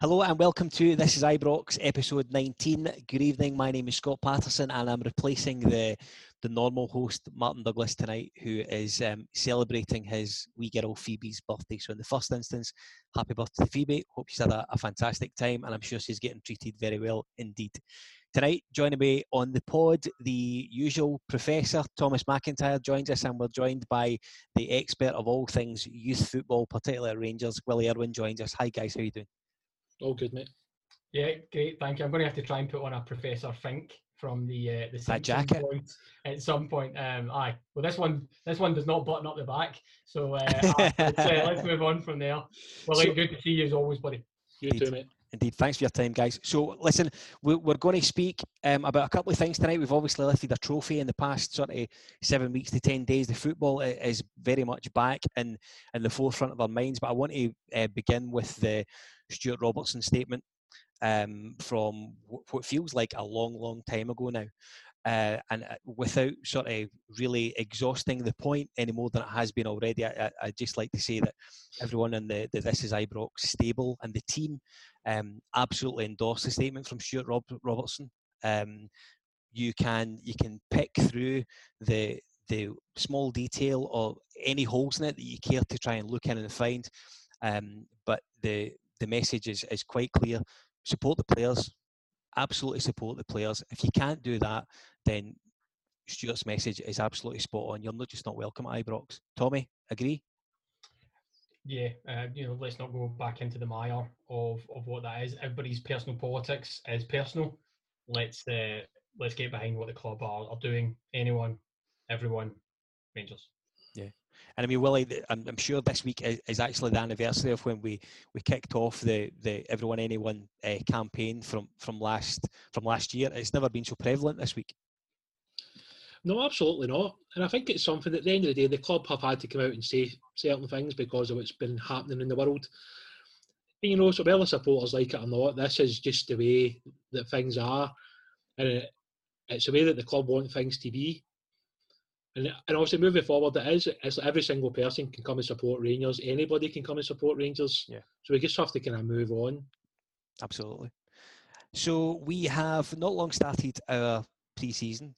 Hello and welcome to This is Ibrox episode 19. Good evening, my name is Scott Patterson and I'm replacing the, the normal host, Martin Douglas, tonight, who is um, celebrating his wee girl Phoebe's birthday. So, in the first instance, happy birthday, Phoebe. Hope she's had a, a fantastic time and I'm sure she's getting treated very well indeed. Tonight, joining me on the pod, the usual Professor Thomas McIntyre joins us, and we're joined by the expert of all things youth football, particularly Rangers, Willie Irwin joins us. Hi guys, how are you doing? All good, mate. Yeah, great. Thank you. I'm going to have to try and put on a Professor Fink from the uh, the that jacket point at some point. Um, aye. Well, this one this one does not button up the back, so uh, let's, uh, let's move on from there. Well, so, good to see you as always, buddy. You too, mate. Indeed, thanks for your time, guys. So, listen, we're going to speak um, about a couple of things tonight. We've obviously lifted a trophy in the past sort of seven weeks to ten days. The football is very much back in in the forefront of our minds. But I want to uh, begin with the Stewart Robertson statement um, from what feels like a long, long time ago now. Uh, and uh, without sort of really exhausting the point any more than it has been already, I, would just like to say that everyone in the, the This Is Ibrox stable and the team um, absolutely endorse the statement from Stewart Rob- Robertson. Um, you can you can pick through the the small detail or any holes in it that you care to try and look in and find, um, but the the message is, is quite clear. Support the players, absolutely support the players. If you can't do that, then Stewart's message is absolutely spot on. You're not just not welcome at Ibrox. Tommy, agree? Yeah, uh, you know, let's not go back into the mire of, of what that is. Everybody's personal politics is personal. Let's uh, let's get behind what the club are, are doing. Anyone, everyone, Rangers. Yeah, and I mean, Willie, I'm, I'm sure this week is, actually the anniversary of when we, we kicked off the, the everyone anyone uh, campaign from from last from last year. It's never been so prevalent this week. No, absolutely not. And I think it's something that at the end of the day, the club have had to come out and say certain things because of what's been happening in the world. And, you know, so whether supporters like it or not, this is just the way that things are. And it, it's the way that the club want things to be. And, and obviously moving forward, it is it's like every single person can come and support Rangers. Anybody can come and support Rangers. Yeah. So we just have to kind of move on. Absolutely. So we have not long started our pre-season.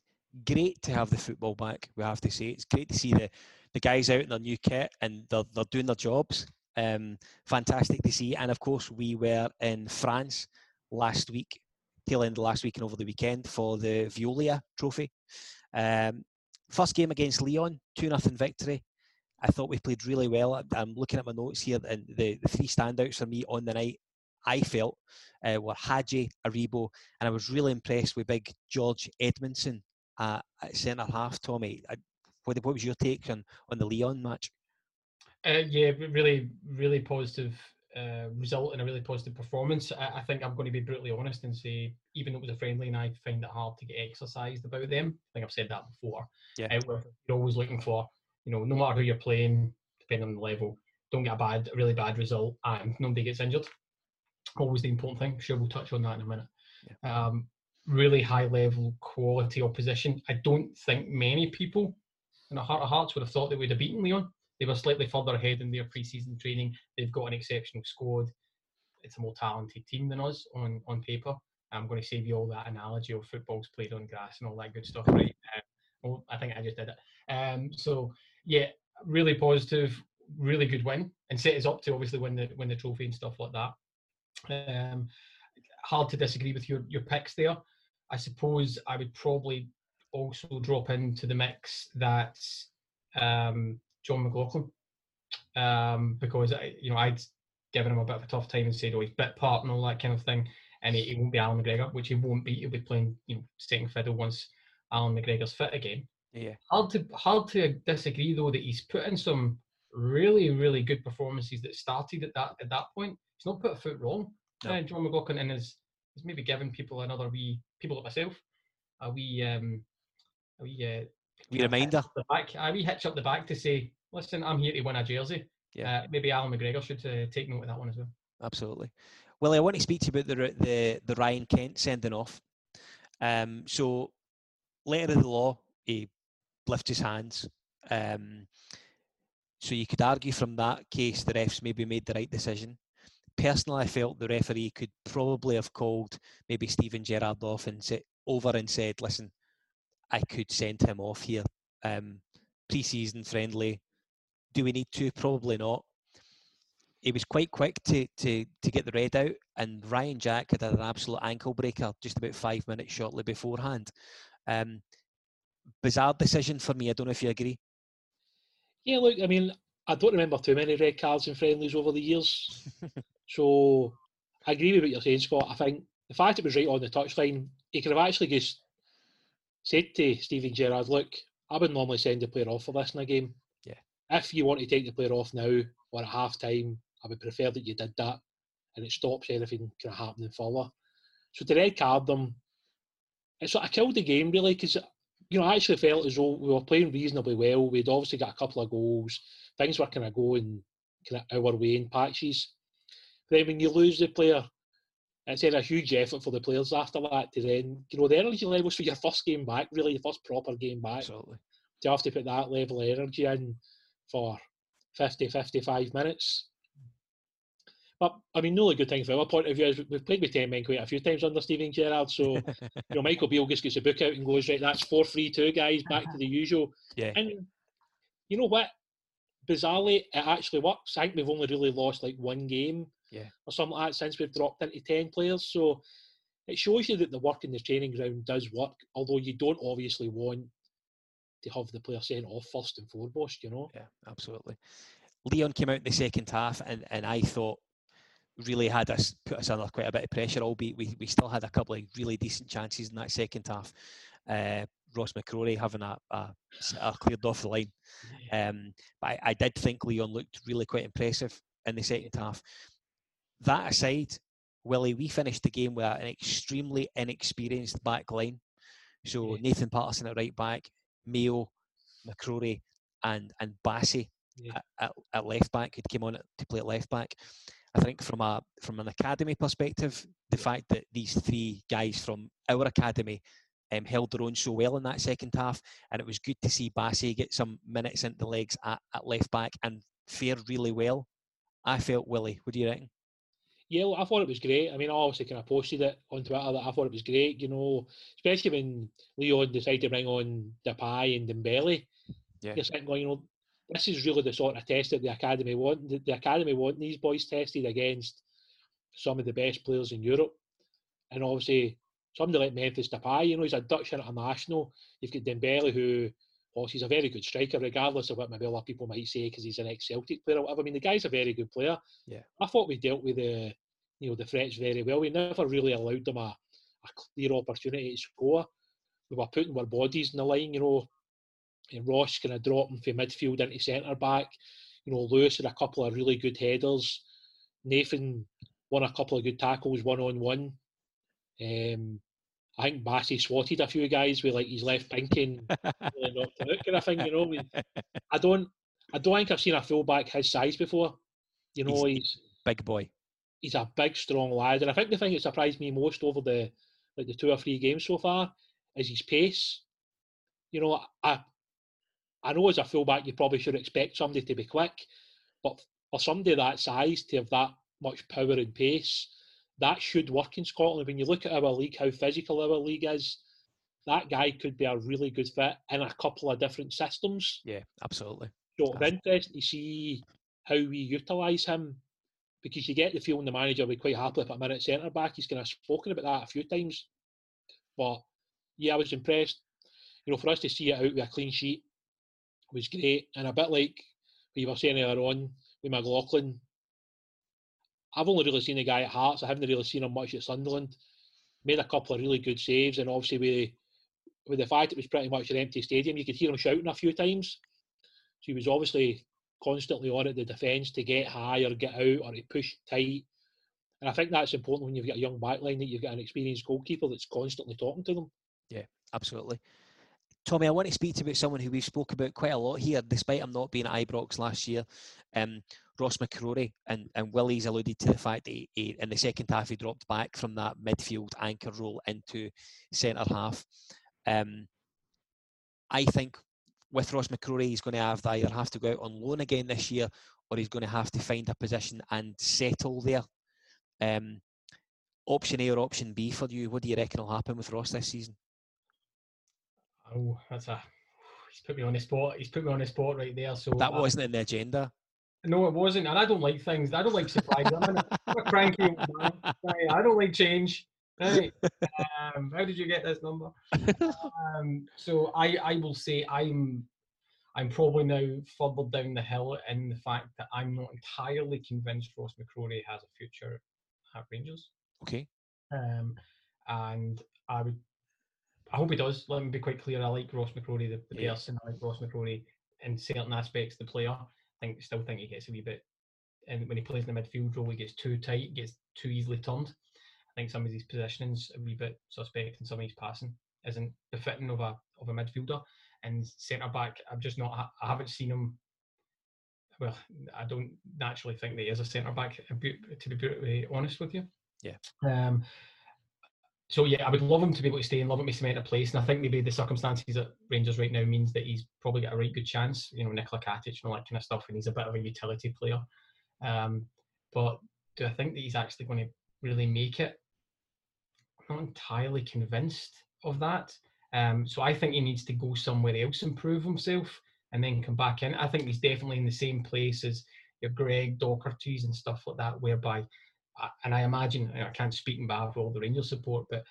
Great to have the football back. We have to say it's great to see the the guys out in their new kit and they're they're doing their jobs. Um, fantastic to see. And of course, we were in France last week, tail end of last week and over the weekend for the Veolia Trophy. Um, First game against Lyon, 2 0 victory. I thought we played really well. I'm looking at my notes here, and the, the three standouts for me on the night, I felt, uh, were Hagi, Aribo, and I was really impressed with big George Edmundson uh, at centre half. Tommy, I, what, what, was your take on, on the Lyon match? Uh, yeah, really, really positive uh, result in a really positive performance. I, I, think I'm going to be brutally honest and say, even though it was a friendly, and I find it hard to get exercised about them. I think I've said that before. Yeah. Uh, you're always looking for, you know, no matter who you're playing, depending on the level, don't get a bad, a really bad result, and nobody gets injured. Always the important thing. Sure, we'll touch on that in a minute. Yeah. Um, really high level quality opposition. I don't think many people in the heart of hearts would have thought they would have beaten Lyon. They were slightly further ahead in their pre-season training. They've got an exceptional squad. It's a more talented team than us on, on paper. I'm going to save you all that analogy of football's played on grass and all that good stuff, right? Uh, well, I think I just did it. Um, so yeah, really positive, really good win, and set us up to obviously win the win the trophy and stuff like that. Um, hard to disagree with your your picks there. I suppose I would probably also drop into the mix that um, Jon McLaughlin um, because I, you know I'd given him a bit of a tough time and said, "Oh, he's bit part and all that kind of thing," and he, he won't be Allan McGregor, which he won't be. He'll be playing, you know, second fiddle once Allan McGregor's fit again. Yeah. Hard to hard to disagree though that he's put in some really really good performances that started at that at that point. He's not put a foot wrong. No. Uh, Jon McLaughlin and is is maybe giving people another wee people like myself a wee um a wee uh, Wee reminder. The back, I wee hitch up the back to say, listen, I'm here to win a jersey. Yeah. Uh, maybe Allan McGregor should uh, take note of that one as well. Absolutely. Well, I want to speak to you about the the, the Ryan Kent sending off. Um, so letter of the law, he lifts his hands. Um, so you could argue from that case the refs maybe made the right decision. Personally, I felt the referee could probably have called maybe Steven Gerrard off and sit over and said, "Listen, I could send him off here. Um, pre-season friendly. Do we need to? Probably not." He was quite quick to, to, to get the red out, and Ryan Jack had an absolute ankle breaker just about five minutes shortly beforehand. Um, bizarre decision for me. I don't know if you agree. Yeah, look, I mean, I don't remember too many red cards in friendlies over the years. so I agree with what you're saying, Scott. I think the fact it was right on the touchline, he could have actually just said to Steven Gerrard, look, I would normally send the player off for this in a game. Yeah. If you want to take the player off now or at half time, I would prefer that you did that and it stops anything kind of happening further. So to red card them, it sort of killed the game really because you know I actually felt as though we were playing reasonably well. We'd obviously got a couple of goals, things were kind of going kind of our way in patches. But then when you lose the player, it's had a huge effort for the players after that to then you know the energy levels for your first game back, really the first proper game back. Absolutely. To have to put that level of energy in for 50, 55 minutes but I mean, the only good thing from our point of view is we've played with ten men quite a few times under Steven Gerrard. So you know, Michael Beale just gets a book out and goes right. That's four three two guys back to the usual. Yeah. And you know what? Bizarrely, it actually works. I think we've only really lost like one game, yeah, or something like that since we've dropped into ten players. So it shows you that the work in the training ground does work. Although you don't obviously want to have the player sent off first and foremost. You know. Yeah, absolutely. Lyon came out in the second half, and, and I thought really had us put us under quite a bit of pressure. Albeit we, we still had a couple of really decent chances in that second half. Uh, Ross McCrorie having a, a, a, cleared off the line, um, but I, I, did think Lyon looked really quite impressive in the second half. That aside, Willie, we finished the game with an extremely inexperienced back line. So yeah. Nathan Patterson at right back, Mayo, McCrorie, and and Bassey yeah. at, at, left back, who came on to play at left back. I think from a from an academy perspective, the fact that these three guys from our academy um, held their own so well in that second half, and it was good to see Bassey get some minutes into the legs at, at left back and fare really well. I felt Willie. What do you reckon? Yeah, I thought it was great. I mean, I obviously kind of posted it on Twitter that I thought it was great. You know, especially when Lyon decided to bring on Depay and Dembele. Yeah. You're sitting going, you know, this is really the sort of test that the academy want. The, the academy want these boys tested against some of the best players in Europe, and obviously somebody like Memphis Depay. You know, he's a Dutch international. You've got Dembele, who, well, he's a very good striker, regardless of what maybe of people might say because he's an ex-Celtic player or whatever. I mean, the guy's a very good player. Yeah, I thought we dealt with the, you know, the threats very well. We never really allowed them a, a clear opportunity to score. We were putting our bodies in the line. You know, and Ross kind of dropping from midfield into centre back. You know, Lewis had a couple of really good headers. Nathan won a couple of good tackles one on one. Um, I think Bassey swatted a few guys with like his left pinking, really knocked out kind of thing. You know, I don't, I don't think I've seen a fullback his size before. You know, he's, he's big boy. He's a big, strong lad, and I think the thing that surprised me most over the like the two or three games so far is his pace. You know, I I know as a fullback you probably should expect somebody to be quick, but for somebody that size to have that much power and pace, that should work in Scotland. When you look at our league, how physical our league is, that guy could be a really good fit in a couple of different systems. Yeah, absolutely. So it's interesting to see how we utilise him because you get the feeling the manager will be quite happy if a minute centre back. He's kind of spoken about that a few times. But yeah, I was impressed. You know, for us to see it out with a clean sheet was great. And a bit like we were saying earlier on with McLaughlin, I've only really seen the guy at Hearts. I haven't really seen him much at Sunderland. Made a couple of really good saves, and obviously with with the fact it was pretty much an empty stadium, you could hear him shouting a few times. So he was obviously constantly on at the defence to get high or get out or to push tight. And I think that's important when you've got a young backline that you've got an experienced goalkeeper that's constantly talking to them. Yeah, absolutely. Tommy, I want to speak to you about someone who we've spoke about quite a lot here, despite him not being at Ibrox last year. Um, Ross McCrorie and, and Willie's alluded to the fact that he, he, in the second half he dropped back from that midfield anchor role into centre half. Um, I think with Ross McCrorie, he's going to have to either have to go out on loan again this year, or he's going to have to find a position and settle there. Um, option A or option B for you? What do you reckon will happen with Ross this season? Oh, that's a. He's put me on the spot. He's put me on the spot right there. So that wasn't in the agenda. No, it wasn't, and I don't like things. I don't like surprises. I'm, a, I'm a cranky old man. I don't like change. Right. Um, how did you get this number? Um, so I, I will say I'm, I'm probably now further down the hill in the fact that I'm not entirely convinced Ross McCrorie has a future at Rangers. Okay. Um, and I would, I hope he does. Let me be quite clear. I like Ross McCrorie, the, the Yeah. person. I like Ross McCrorie in certain aspects, the player. I think, still think he gets a wee bit, and when he plays in the midfield role, he gets too tight, gets too easily turned. I think some of his positionings a wee bit suspect, and some of his passing isn't befitting of a of a midfielder. And centre back, I've just not, I haven't seen him. Well, I don't naturally think that he is a centre back. To be brutally honest with you. Yeah. Um. So yeah, I would love him to be able to stay and love him to cement a place. And I think maybe the circumstances at Rangers right now means that he's probably got a right good chance. You know, Nikola Katic and all that kind of stuff, and he's a bit of a utility player. Um, but do I think that he's actually going to really make it? I'm not entirely convinced of that. Um, so I think he needs to go somewhere else and prove himself, and then come back in. I think he's definitely in the same place as your Greg Docherty's and stuff like that, whereby and I imagine I can't speak on behalf of all the Rangers support, but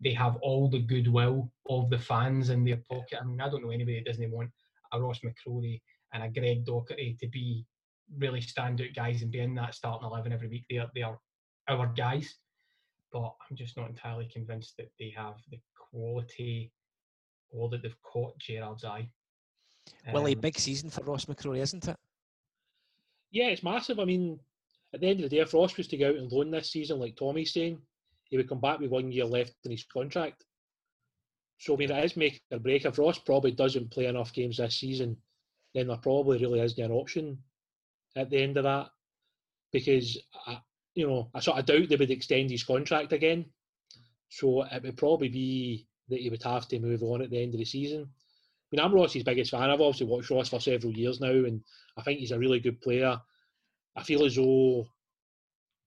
they have all the goodwill of the fans in their pocket. I mean, I don't know anybody that doesn't want a Ross McCrorie and a Greg Docherty to be really standout guys and be in that starting eleven every week. They are they are our guys, but I'm just not entirely convinced that they have the quality or that they've caught Gerrard's eye. Well, a Um, big season for Ross McCrorie, isn't it? Yeah, it's massive. I mean, at the end of the day, if Ross was to go out and loan this season, like Tommy's saying, he would come back with one year left in his contract. So, I mean, it is make or break. If Ross probably doesn't play enough games this season, then there probably really isn't an option at the end of that. Because, I, you know, I sort of doubt they would extend his contract again. So, it would probably be that he would have to move on at the end of the season. I mean, I'm Ross's biggest fan. I've obviously watched Ross for several years now, and I think he's a really good player. I feel as though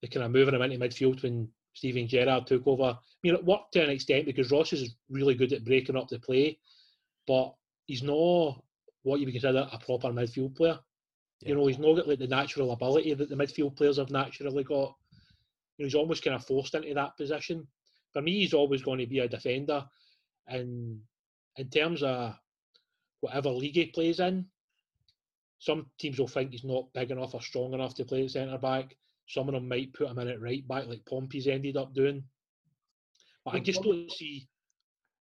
they kind of moving him into midfield when Steven Gerrard took over. I mean, it worked to an extent because Ross is really good at breaking up the play, but he's not what you would consider a proper midfield player. You know, he's not got like the natural ability that the midfield players have naturally got. You know, he's almost kind of forced into that position. For me, he's always going to be a defender, and in terms of whatever league he plays in, some teams will think he's not big enough or strong enough to play at centre back. Some of them might put him in at right back, like Pompey's ended up doing. But I just don't see.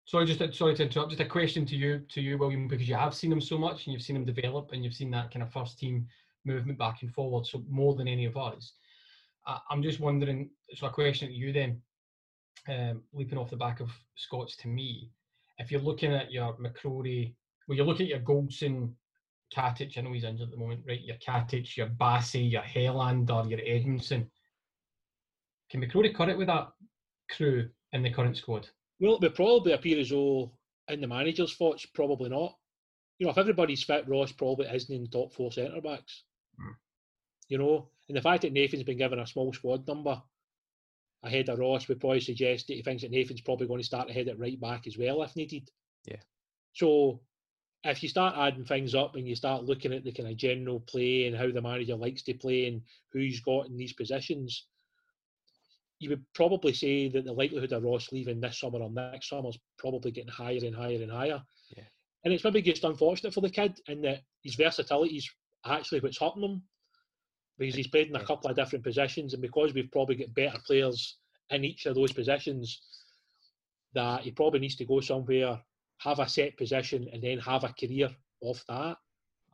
Sorry, just sorry to interrupt. Just a question to you, to you, William, because you have seen him so much and you've seen him develop and you've seen that kind of first team movement back and forward. So more than any of us, I, I'm just wondering. So a question to you then, um, leaping off the back of Scott's to me, if you're looking at your McCrorie, well, you're looking at your Goldson, Katic. I know he's injured at the moment, right? Your Katic, your Bassey, your Helander, your Edmundson. Can McCrorie cut it with that crew in the current squad? Well, it would probably appear as though in the manager's thoughts, probably not. You know, if everybody's fit, Ross probably isn't in the top four centre backs. Hmm. You know, and the fact that Nathan's been given a small squad number ahead of Ross would probably suggest that he thinks that Nathan's probably going to start ahead at right back as well if needed. Yeah. So if you start adding things up and you start looking at the kind of general play and how the manager likes to play and who he's got in these positions, you would probably say that the likelihood of Ross leaving this summer or next summer is probably getting higher and higher and higher. Yeah. And it's maybe just unfortunate for the kid in that his versatility is actually what's hurting him because he's played in a couple of different positions and because we've probably got better players in each of those positions that he probably needs to go somewhere, have a set position and then have a career off that.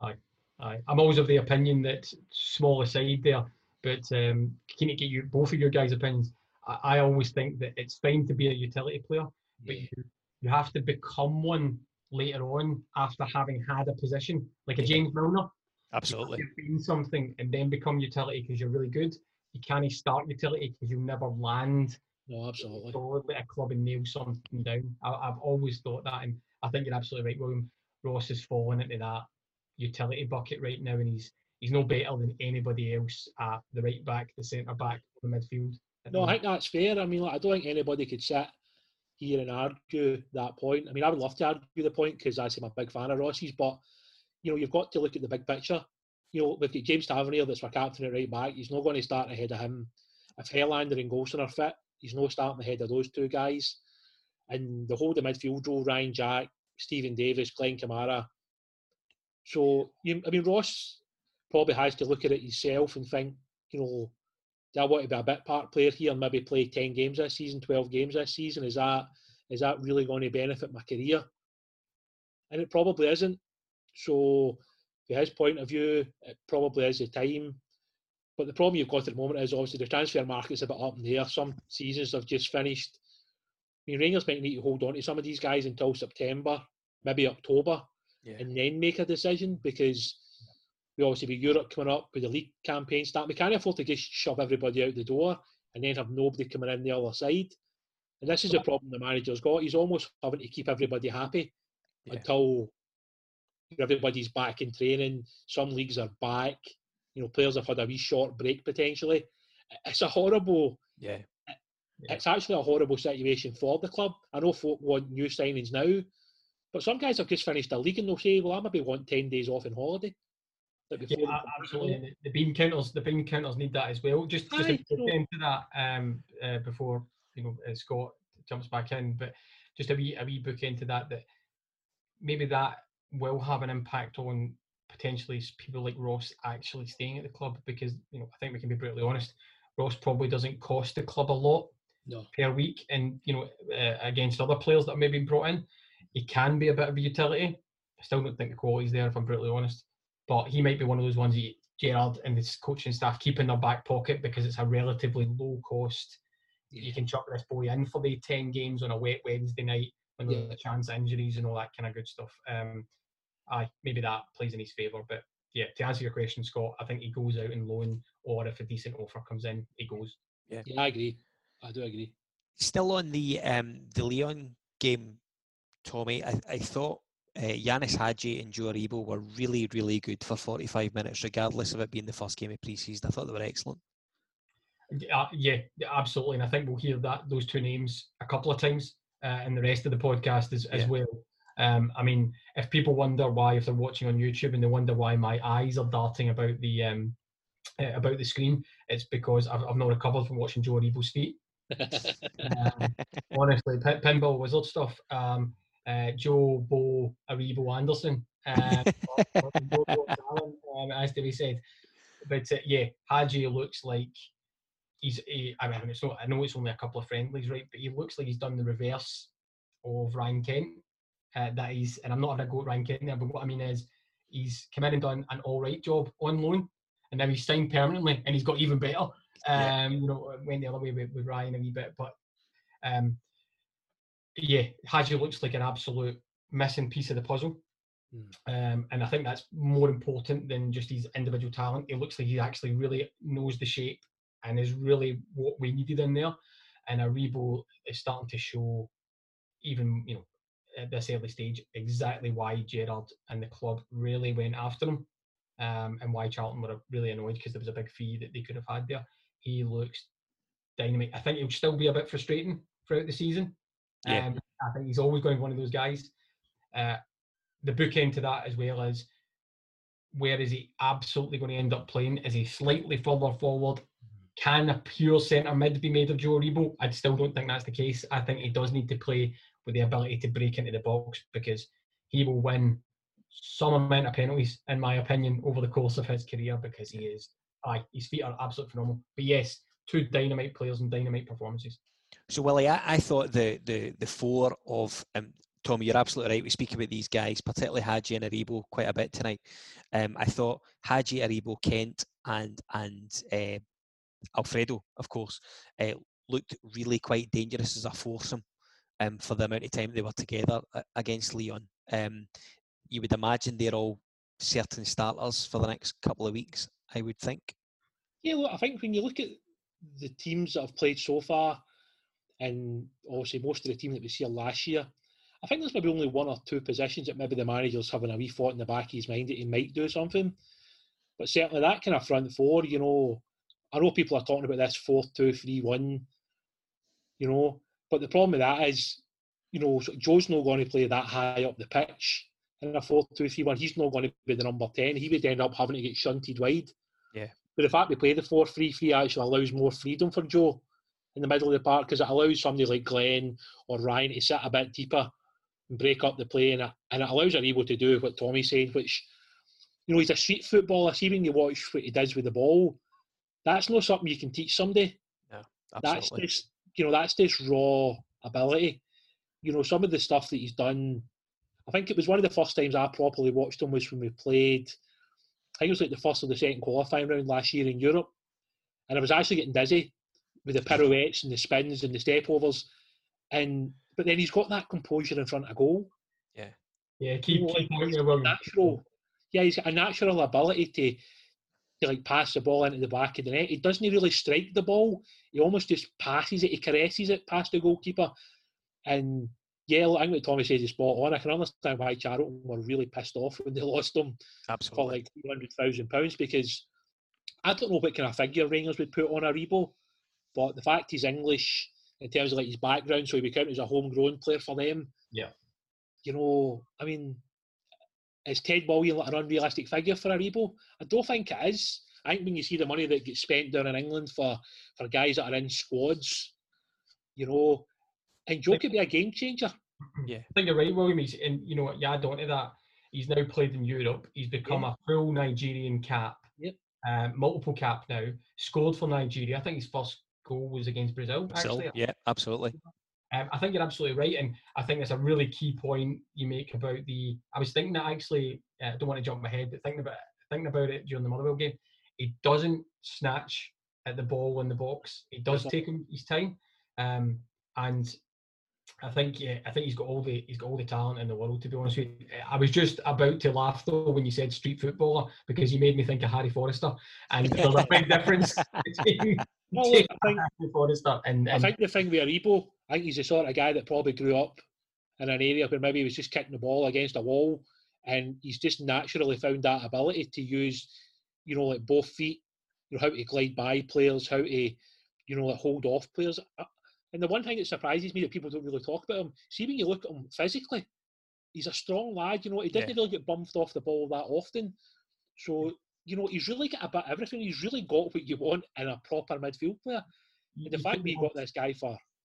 Aye. aye. I'm always of the opinion that small aside there, but um, keen to get you both of your guys' opinions. I, I always think that it's fine to be a utility player, but Yeah. you, you have to become one later on after having had a position, like a James Milner. Absolutely. You've been something and then become utility because you're really good. You can't start utility because you'll never land No, absolutely. at a club and nail something down. I, I've always thought that, and I think you're absolutely right, William. Ross has fallen into that utility bucket right now, and he's he's no better than anybody else at the right back, the centre back, the midfield. No, I think that's fair. I mean, like, I don't think anybody could sit here and argue that point. I mean, I would love to argue the point because I say I'm a big fan of Rossi's, but you know, you've got to look at the big picture. You know, we've got James Tavernier that's our captain at right back. He's not going to start ahead of him. If Helander and Goldson are fit, he's no starting ahead of those two guys. And the whole of the midfield role, Ryan Jack, Steven Davis, Glenn Kamara. So, you, I mean, Ross probably has to look at it himself and think, you know, do I want to be a bit part player here and maybe play 10 games this season, 12 games this season? Is that is that really going to benefit my career? And it probably isn't. So, from his point of view, it probably is the time. But the problem you've got at the moment is obviously the transfer market's a bit up in the air. Some seasons have just finished. I mean, Rangers might need to hold on to some of these guys until September, maybe October, Yeah. and then make a decision because we obviously with Europe coming up with the league campaign start. We can't afford to just shove everybody out the door and then have nobody coming in the other side. And this is the problem the manager's got. He's almost having to keep everybody happy Yeah. until everybody's back in training. Some leagues are back. You know, players have had a wee short break potentially. It's a horrible. Yeah. It's actually a horrible situation for the club. I know folk want new signings now, but some guys have just finished a league and they'll say, "Well, I maybe want ten days off in holiday." Like Yeah, before they a- absolutely. The the bean counters, the bean counters need that as well. Just, just Aye, to so- get into that um, uh, before you know uh, Scott jumps back in, but just a wee, a wee book into that. That maybe that will have an impact on potentially people like Ross actually staying at the club because you know I think we can be brutally honest. Ross probably doesn't cost the club a lot No. per week, and you know uh, against other players that may be brought in, he can be a bit of a utility. I still don't think the quality's there, if I'm brutally honest. But he might be one of those ones that Gerrard and his coaching staff keep in their back pocket because it's a relatively low cost. You can chuck this boy in for the ten games on a wet Wednesday night when there's Yeah. a chance of injuries and all that kind of good stuff. Um, aye, maybe that plays in his favour. But yeah, to answer your question, Scott, I think he goes out in loan, or if a decent offer comes in, he goes. Yeah, I agree. I do agree. Still on the um, the Lyon game, Tommy. I, I thought uh, Ianis Hagi and Joe Aribo were really, really good for 45 minutes, regardless of it being the first game of pre-season. I thought they were excellent. Uh, yeah, absolutely, and I think we'll hear that those two names a couple of times uh, in the rest of the podcast as, as Yeah. well. Um, I mean, if people wonder why, if they're watching on YouTube and they wonder why my eyes are darting about the um, uh, about the screen, it's because I've, I've not recovered from watching Joe Aribo's feet. Um, honestly, pin- pinball wizard stuff. Um, uh, Joe Bo Aribo Anderson, um, Joe Bo Allen, um, as to be said. But uh, yeah, Hagi looks like he's. He, I mean, it's not. I know it's only a couple of friendlies, right? But he looks like he's done the reverse of Ryan Kent. Uh, that he's, and I'm not having a go at Ryan Kent there, but what I mean is, he's come in and done an all right job on loan, and now he's signed permanently, and he's got even better. Yeah. Um, you know, went the other way with, with Ryan a wee bit, but um, yeah, Hagi looks like an absolute missing piece of the puzzle. Um, and I think that's more important than just his individual talent. It looks like he actually really knows the shape and is really what we needed in there. And Aribo is starting to show, even you know, at this early stage, exactly why Gerrard and the club really went after him, um, and why Charlton were really annoyed because there was a big fee that they could have had there. He looks dynamite. I think he'll still be a bit frustrating throughout the season. Yeah. Um, I think he's always going to be one of those guys. Uh, the bookend to that as well is where is he absolutely going to end up playing? Is he slightly further forward? Can a pure centre mid be made of Joe Aribo? I still don't think that's the case. I think he does need to play with the ability to break into the box because he will win some amount of penalties, in my opinion, over the course of his career because he is, aye, his feet are absolutely phenomenal. But yes, two dynamite players and dynamite performances. So Willie, I, I thought the the the four of um, Tommy, you're absolutely right. We speak about these guys, particularly Hagi and Aribo, quite a bit tonight. Um, I thought Hagi, Aribo, Kent, and and uh, Alfredo, of course, uh, looked really quite dangerous as a foursome um, for the amount of time they were together against Lyon. Um, you would imagine they're all certain starters for the next couple of weeks. I would think. Yeah, look, I think when you look at the teams that have played so far, and obviously most of the team that we see last year, I think there's maybe only one or two positions that maybe the manager's having a wee thought in the back of his mind that he might do something. But certainly that kind of front four, you know, I know people are talking about this four two three one, you know, but the problem with that is, you know, Joe's not going to play that high up the pitch in a four two three one. He's not going to be the number ten. He would end up having to get shunted wide. Yeah. But the fact we play the four three three actually allows more freedom for Joe in the middle of the park because it allows somebody like Glenn or Ryan to sit a bit deeper and break up the play, and it, and it allows Aribo to do what Tommy said, which you know he's a street footballer. See when you watch what he does with the ball, that's not something you can teach somebody. Yeah, That's absolutely. just you know that's just raw ability. You know some of the stuff that he's done. I think it was one of the first times I properly watched him was when we played. I think it was like the first or the second qualifying round last year in Europe, and I was actually getting dizzy with the pirouettes and the spins and the step overs, and but then he's got that composure in front of goal. Yeah, keep, You know, keep like, out he's there, got William. natural. Yeah, he's got a natural ability to to like pass the ball into the back of the net. He doesn't really strike the ball. He almost just passes it. He caresses it past the goalkeeper. And yeah, I think what Tommy says is spot on. I can understand why Charlton were really pissed off when they lost him for like two hundred thousand pounds because I don't know what kind of figure Rangers would put on Aribo, but the fact he's English in terms of like his background, so he became as a homegrown player for them. Yeah. You know, I mean, is Ted William like an unrealistic figure for Aribo? I don't think it is. I think when you see the money that gets spent down in England for for guys that are in squads, you know, and Joe could be a game changer. Yeah. I think you're right, William. He's, and you know what, you don't to that, he's now played in Europe. He's become a full Nigerian cap. Yep. Uh, multiple cap now. Scored for Nigeria. I think his first goal was against Brazil. Brazil, Actually, yeah, absolutely. Um, I think you're absolutely right, and I think that's a really key point you make about the. I was thinking that actually. uh, I don't want to jump my head, but thinking about thinking about it during the Motherwell game, he doesn't snatch at the ball in the box. He does take him his time, um, and I think yeah, I think he's got all the he's got all the talent in the world. To be honest with you, I was just about to laugh though when you said street footballer because you made me think of Harry Forrester, and there's a big difference between No, look, I think Harry Forrester and, I think the thing with Aribo, I think he's the sort of guy that probably grew up in an area where maybe he was just kicking the ball against a wall, and he's just naturally found that ability to use, you know, like both feet, you know, how to glide by players, how to, you know, like hold off players. Uh, And the one thing that surprises me that people don't really talk about him, see when you look at him physically, he's a strong lad. You know, he didn't Yeah. really get bumped off the ball that often, so. You know, he's really got a bit of everything. He's really got what you want in a proper midfield player. And the fact think we got this guy for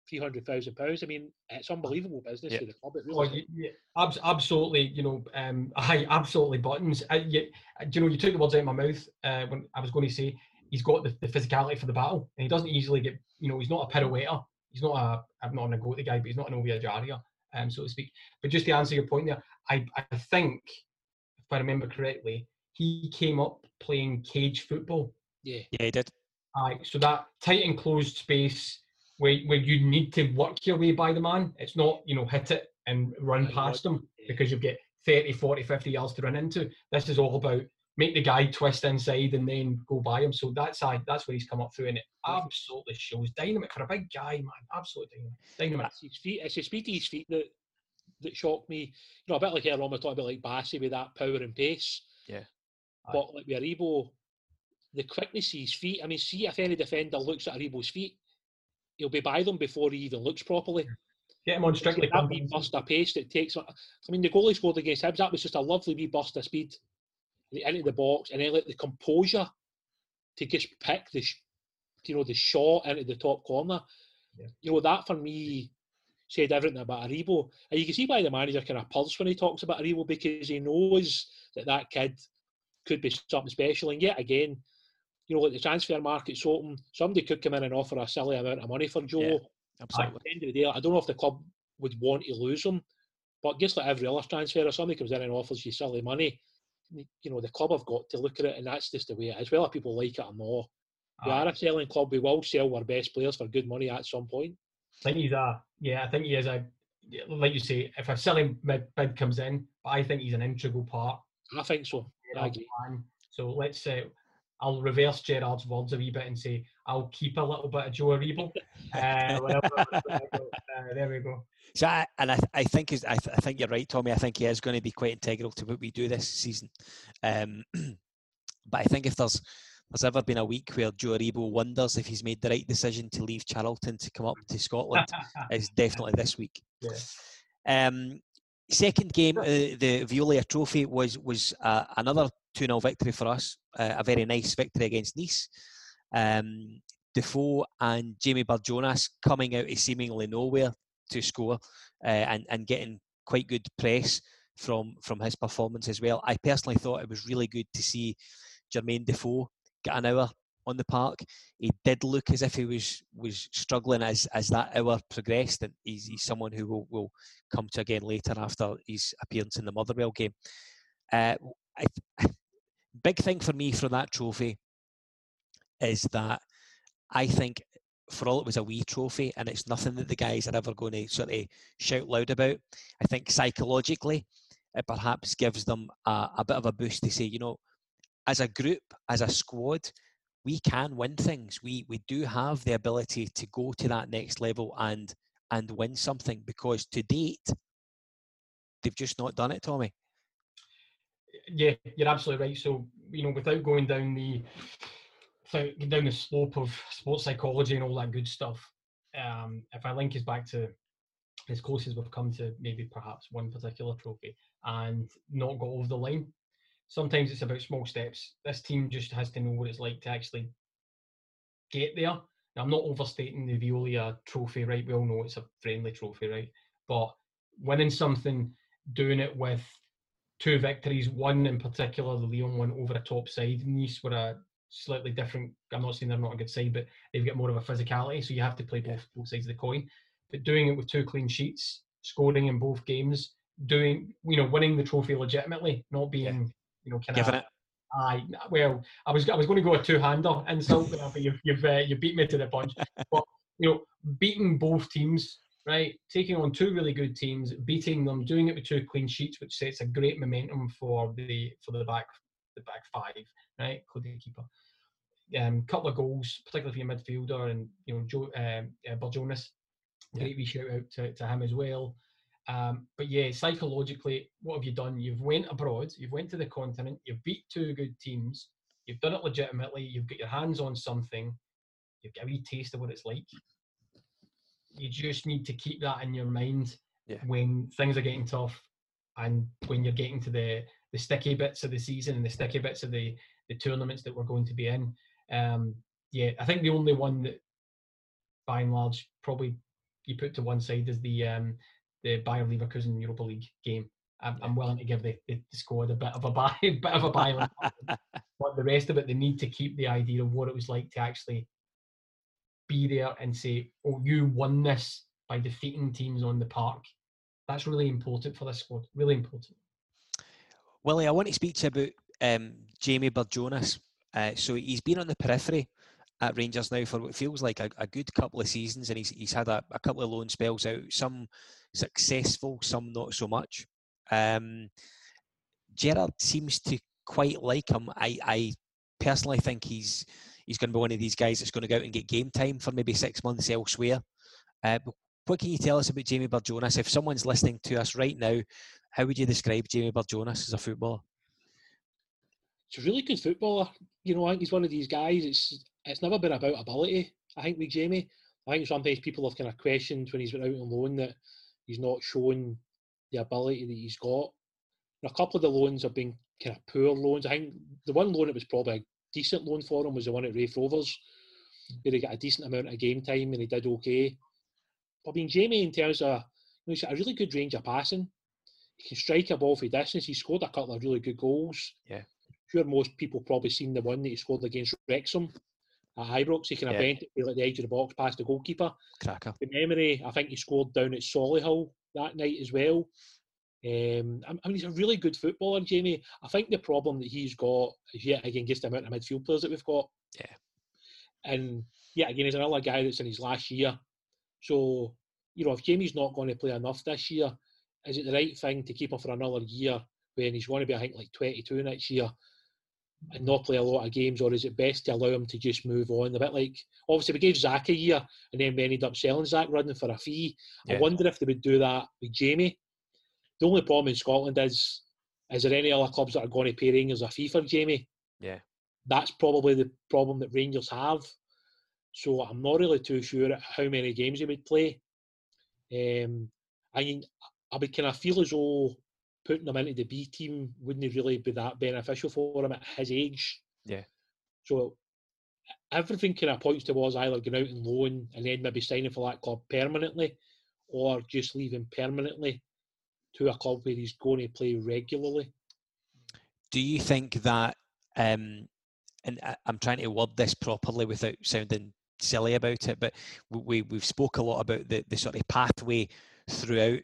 three hundred thousand pounds, I mean, it's unbelievable business Yeah. for the club. It Oh, really is. you, yeah, abs- absolutely. You know, um, I absolutely buttons. I, you, uh, do you know, you took the words out of my mouth uh, when I was going to say he's got the, the physicality for the battle, and he doesn't easily get. You know, he's not a pirouetter. He's not a. I'm not an go the guy, but he's not an Ovie Ejaria, um, so to speak. But just to answer your point there, I I think if I remember correctly, he came up playing cage football. Yeah, Yeah, he did. Aye, so that tight enclosed space where where you need to work your way by the man. It's not, you know, hit it and run Aye, past them yeah. because you get 30, 40, 50 yards to run into. This is all about make the guy twist inside and then go by him. So that's aye, that's where he's come up through and it absolutely shows. Dynamite for a big guy, man. Absolutely dynamite. Dynamite. it's his feet. It's his speed to his feet that that shocked me. You know, a bit like earlier on we talked about like Bassey with that power and pace. Yeah. Aye. But like with Aribo, the quickness of his feet. I mean, see if any defender looks at Aribo's feet, he'll be by them before he even looks properly. Get him on strictly. that wee burst of pace that takes. I mean, the goalie scored against Hibs, that was just a lovely wee burst of speed into the box, and then like the composure to just pick the, you know, the shot into the top corner. Yeah. You know that for me said everything about Aribo, and you can see why the manager kind of pulse when he talks about Aribo because he knows that that kid could be something special. And yet again, you know, like the transfer market's open. Somebody could come in and offer a silly amount of money for Joe. Yeah. At the end of the day, I don't know if the club would want to lose him, but just like every other transfer, if somebody comes in and offers you silly money, you know, the club have got to look at it, and that's just the way it is. Whether people like it or not, we are a selling club. We will sell our best players for good money at some point. I think he's a yeah. I think he is a like you say. If a selling mid bid comes in, but I think he's an integral part. I think so. I agree. So let's say I'll reverse Gerrard's words a wee bit and say I'll keep a little bit of Joe Aribo. Uh, whatever, whatever. Uh, there we go. So, I, and I, I think is I, I think you're right, Tommy. I think he is going to be quite integral to what we do this season. Um, but I think if there's there's ever been a week where Joe Aribo wonders if he's made the right decision to leave Charlton to come up to Scotland, it's definitely this week. Yeah. Um, second game, uh, the Veolia Trophy was was uh, another 2 0 victory for us, uh, a very nice victory against Nice. Um, Defoe and Jamie Barjonas coming out of seemingly nowhere to score uh, and, and getting quite good press from from his performance as well. I personally thought it was really good to see Jermaine Defoe get an hour on the park. He did look as if he was was struggling as as that hour progressed, and he's, he's someone who will, will come to again later after his appearance in the Motherwell game. Uh, I, big thing for me from that trophy is that I think for all it was a wee trophy and it's nothing that the guys are ever going to sort of shout loud about, I think psychologically it perhaps gives them a, a bit of a boost to say, you know, as a group, as a squad, we can win things. We we do have the ability to go to that next level and and win something because to date they've just not done it, Tommy. Yeah, you're absolutely right. So you know, without going down the without down the slope of sports psychology and all that good stuff, um, if I link us back to as close as we've come to maybe perhaps one particular trophy and not got over the line, sometimes it's about small steps. This team just has to know what it's like to actually get there. Now, I'm not overstating the Veolia trophy, right? We all know it's a friendly trophy, right? But winning something, doing it with two victories, one in particular, the Lyon one over a top side. Nice were a slightly different. I'm not saying they're not a good side, but they've got more of a physicality, so you have to play both, both sides of the coin. But doing it with two clean sheets, scoring in both games, doing you know winning the trophy legitimately, not being you know, kind Giving of. it. Aye, well, I was I was going to go a two-hander insult, but you've you've uh, you beat me to the punch. But you know, beating both teams, right? Taking on two really good teams, beating them, doing it with two clean sheets, which sets a great momentum for the for the back the back five, right? Including the keeper. Um, couple of goals, particularly for your midfielder and you know Joe um, uh. Great wee shout out to, to him as well. Um, but yeah, psychologically, what have you done? You've went abroad, you've went to the continent, you've beat two good teams, you've done it legitimately, you've got your hands on something, you've got a wee taste of what it's like. You just need to keep that in your mind Yeah. when things are getting tough and when you're getting to the the sticky bits of the season and the sticky bits of the the tournaments that we're going to be in. Um, yeah, I think the only one that, by and large, probably you put to one side is the um, the Bayer Leverkusen Europa League game. I'm, I'm willing to give the, the, squad a bit of a buy, bit of a buy, on that one. but the rest of it, they need to keep the idea of what it was like to actually be there and say, "Oh, you won this by defeating teams on the park." That's really important for this squad. Really important. Willie, I want to speak to you about um, Jamie Barjonas. Uh, so he's been on the periphery at Rangers now for what feels like a, a good couple of seasons, and he's he's had a, a couple of loan spells out, some successful, some not so much. Um, Gerrard seems to quite like him. I, I personally think he's he's going to be one of these guys that's going to go out and get game time for maybe six months elsewhere. Uh, what can you tell us about Jamie Barjonas? If someone's listening to us right now, how would you describe Jamie Barjonas as a footballer? He's a really good footballer. You know, I think he's one of these guys. It's it's never been about ability. I think with Jamie, I think sometimes people have kind of questioned when he's been out on loan that he's not shown the ability that he's got. And a couple of the loans have been kind of poor loans. I think the one loan that was probably decent loan for him was the one at Raith Rovers, where he got a decent amount of game time and he did okay. But I mean, Jamie, in terms of, you know, he's got a really good range of passing. He can strike a ball for distance. He scored a couple of really good goals. Yeah. I'm sure most people probably seen the one that he scored against Wrexham at Ibrox. He can Yeah. bent it at the edge of the box past the goalkeeper. Cracker. From memory, I think he scored down at Solihull that night as well. Um, I mean, he's a really good footballer, Jamie. I think the problem that he's got is yet again just the amount of midfield players that we've got. Yeah. And yeah, again, he's another guy that's in his last year. So, you know, if Jamie's not going to play enough this year, is it the right thing to keep him for another year when he's going to be, I think, like 22 next year? and not play a lot of games, or is it best to allow him to just move on? A bit like obviously we gave Zak a year, and then we ended up selling Zak Rudden for a fee. Yeah. I wonder if they would do that with Jamie. The only problem in Scotland is, is there any other clubs that are going to pay Rangers a fee for Jamie? Yeah. That's probably the problem that Rangers have. So I'm not really too sure how many games he would play. Um, I mean, I would kind of feel as though putting him into the B team wouldn't really be that beneficial for him at his age. Yeah. So everything kind of points towards either going out and loan and then maybe signing for that club permanently, or just leaving permanently to a club where he's going to play regularly. Do you think that? Um, and I, I'm trying to word this properly without sounding silly about it, but we we've spoke a lot about the the sort of pathway throughout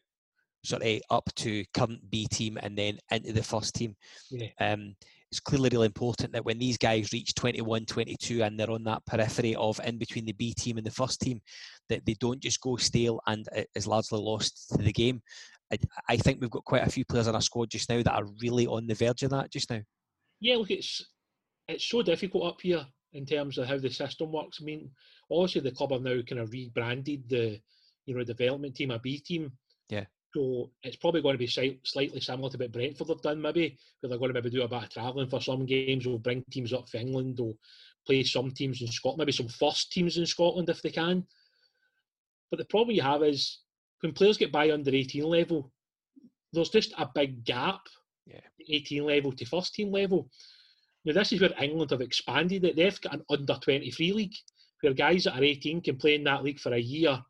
sort of up to current B team and then into the first team. Yeah. Um, it's clearly really important that when these guys reach 21, 22 and they're on that periphery of in between the B team and the first team, that they don't just go stale and it is largely lost to the game. I, I think we've got quite a few players in our squad just now that are really on the verge of that just now. Yeah, look, it's it's so difficult up here in terms of how the system works. I mean, obviously the club have now kind of rebranded the you know development team a B team. Yeah. So it's probably going to be slightly similar to what Brentford have done, maybe, where they're going to maybe do a bit of travelling for some games. We'll bring teams up for England, or play some teams in Scotland, maybe some first teams in Scotland if they can. But the problem you have is when players get by under 18 level, there's just a big gap, Yeah. 18 level to first team level. Now, this is where England have expanded it. They've got an under 23 league where guys that are 18 can play in that league for a year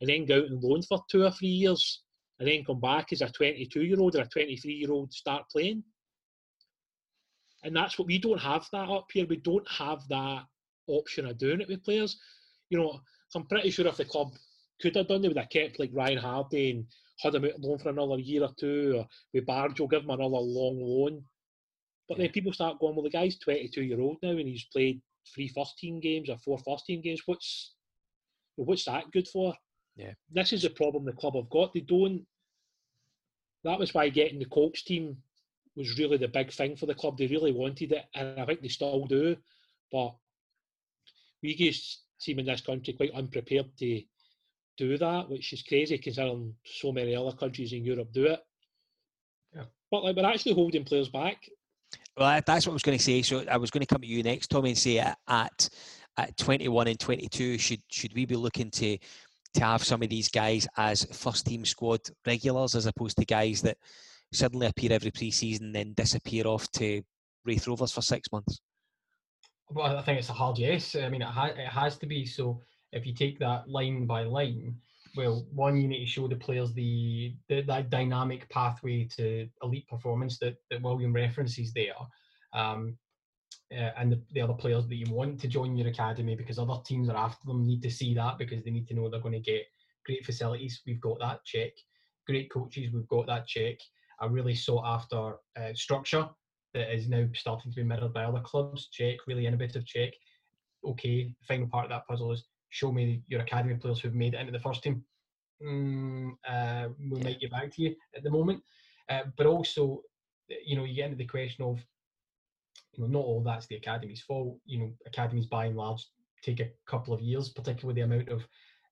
and then go out and loan for two or three years and then come back as a 22 year old or a 23 year old start playing. And that's what we don't have that up here. We don't have that option of doing it with players. You know, I'm pretty sure if the club could have done it, would have kept like Ryan Hardie and had him out loan for another year or two, or with Barjo, give him another long loan. But then people start going, well, the guy's 22 year old now and he's played three first team games or four first team games. What's what's that good for? Yeah. This is the problem the club have got. They don't. That was why getting the Colts team was really the big thing for the club. They really wanted it, and I think they still do. But we just seem in this country quite unprepared to do that, which is crazy considering so many other countries in Europe do it. Yeah. But like we're actually holding players back. Well, that's what I was going to say. So I was going to come to you next, Tommy, and say at at, at 21 and 22, should should we be looking to to have some of these guys as first team squad regulars as opposed to guys that suddenly appear every pre-season and then disappear off to Raith Rovers for six months? Well, I think it's a hard yes. I mean, it, ha- it has to be. So if you take that line by line, well, one, you need to show the players the, the that dynamic pathway to elite performance that, that William references there. Um, uh, and the, the other players that you want to join your academy because other teams are after them need to see that because they need to know they're going to get great facilities. We've got that check. Great coaches. We've got that check. A really sought after uh, structure that is now starting to be mirrored by other clubs. Check. Really innovative check. Okay. The final part of that puzzle is show me your academy players who've made it into the first team. Mm, uh, we Yeah. might get back to you at the moment. Uh, but also, you know, you get into the question of you know, not all that's the academy's fault. You know, academies by and large take a couple of years, particularly the amount of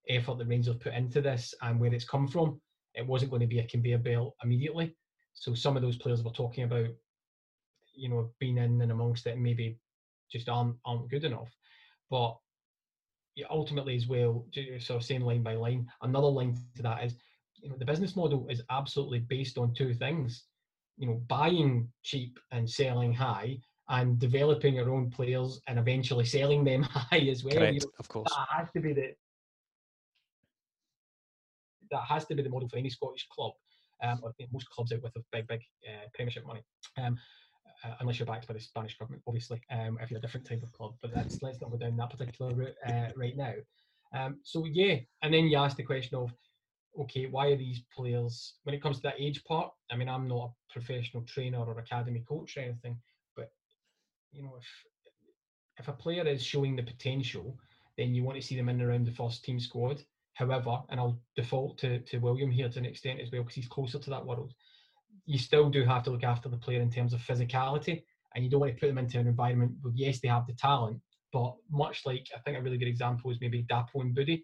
effort that Rangers put into this and where it's come from. It wasn't going to be a conveyor belt immediately. So some of those players we're talking about, you know, being in and amongst it maybe just aren't aren't good enough. But ultimately as well, sort of saying line by line, another line to that is, you know, the business model is absolutely based on two things. You know, buying cheap and selling high, and developing your own players and eventually selling them high as well. You know, of course. that has to be the that has to be the model for any Scottish club, um, or most clubs out with a big, big uh, Premiership money, um, uh, unless you're backed by the Spanish government, obviously. Um, if you're a different type of club, but that's let's not go down that particular route uh, right now. Um, so yeah, and then you ask the question of, okay, why are these players when it comes to that age part? I mean, I'm not a professional trainer or academy coach or anything, but you know, if if a player is showing the potential, then you want to see them in around the first team squad. However, and I'll default to, to William here to an extent as well because he's closer to that world. You still do have to look after the player in terms of physicality and you don't want to put them into an environment where yes they have the talent, but much like I think a really good example is maybe Dapo Mebude,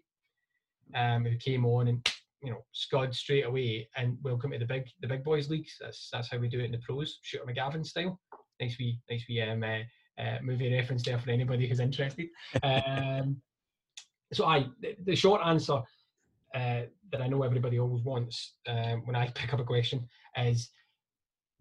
um, who came on and you know scud straight away and welcome to the big the big boys leagues. That's that's how we do it in the pros, Shooter McGavin style. Nice wee nice wee um, uh, uh, movie reference there for anybody who's interested. Um, so I the, the short answer uh, that I know everybody always wants um, when I pick up a question is,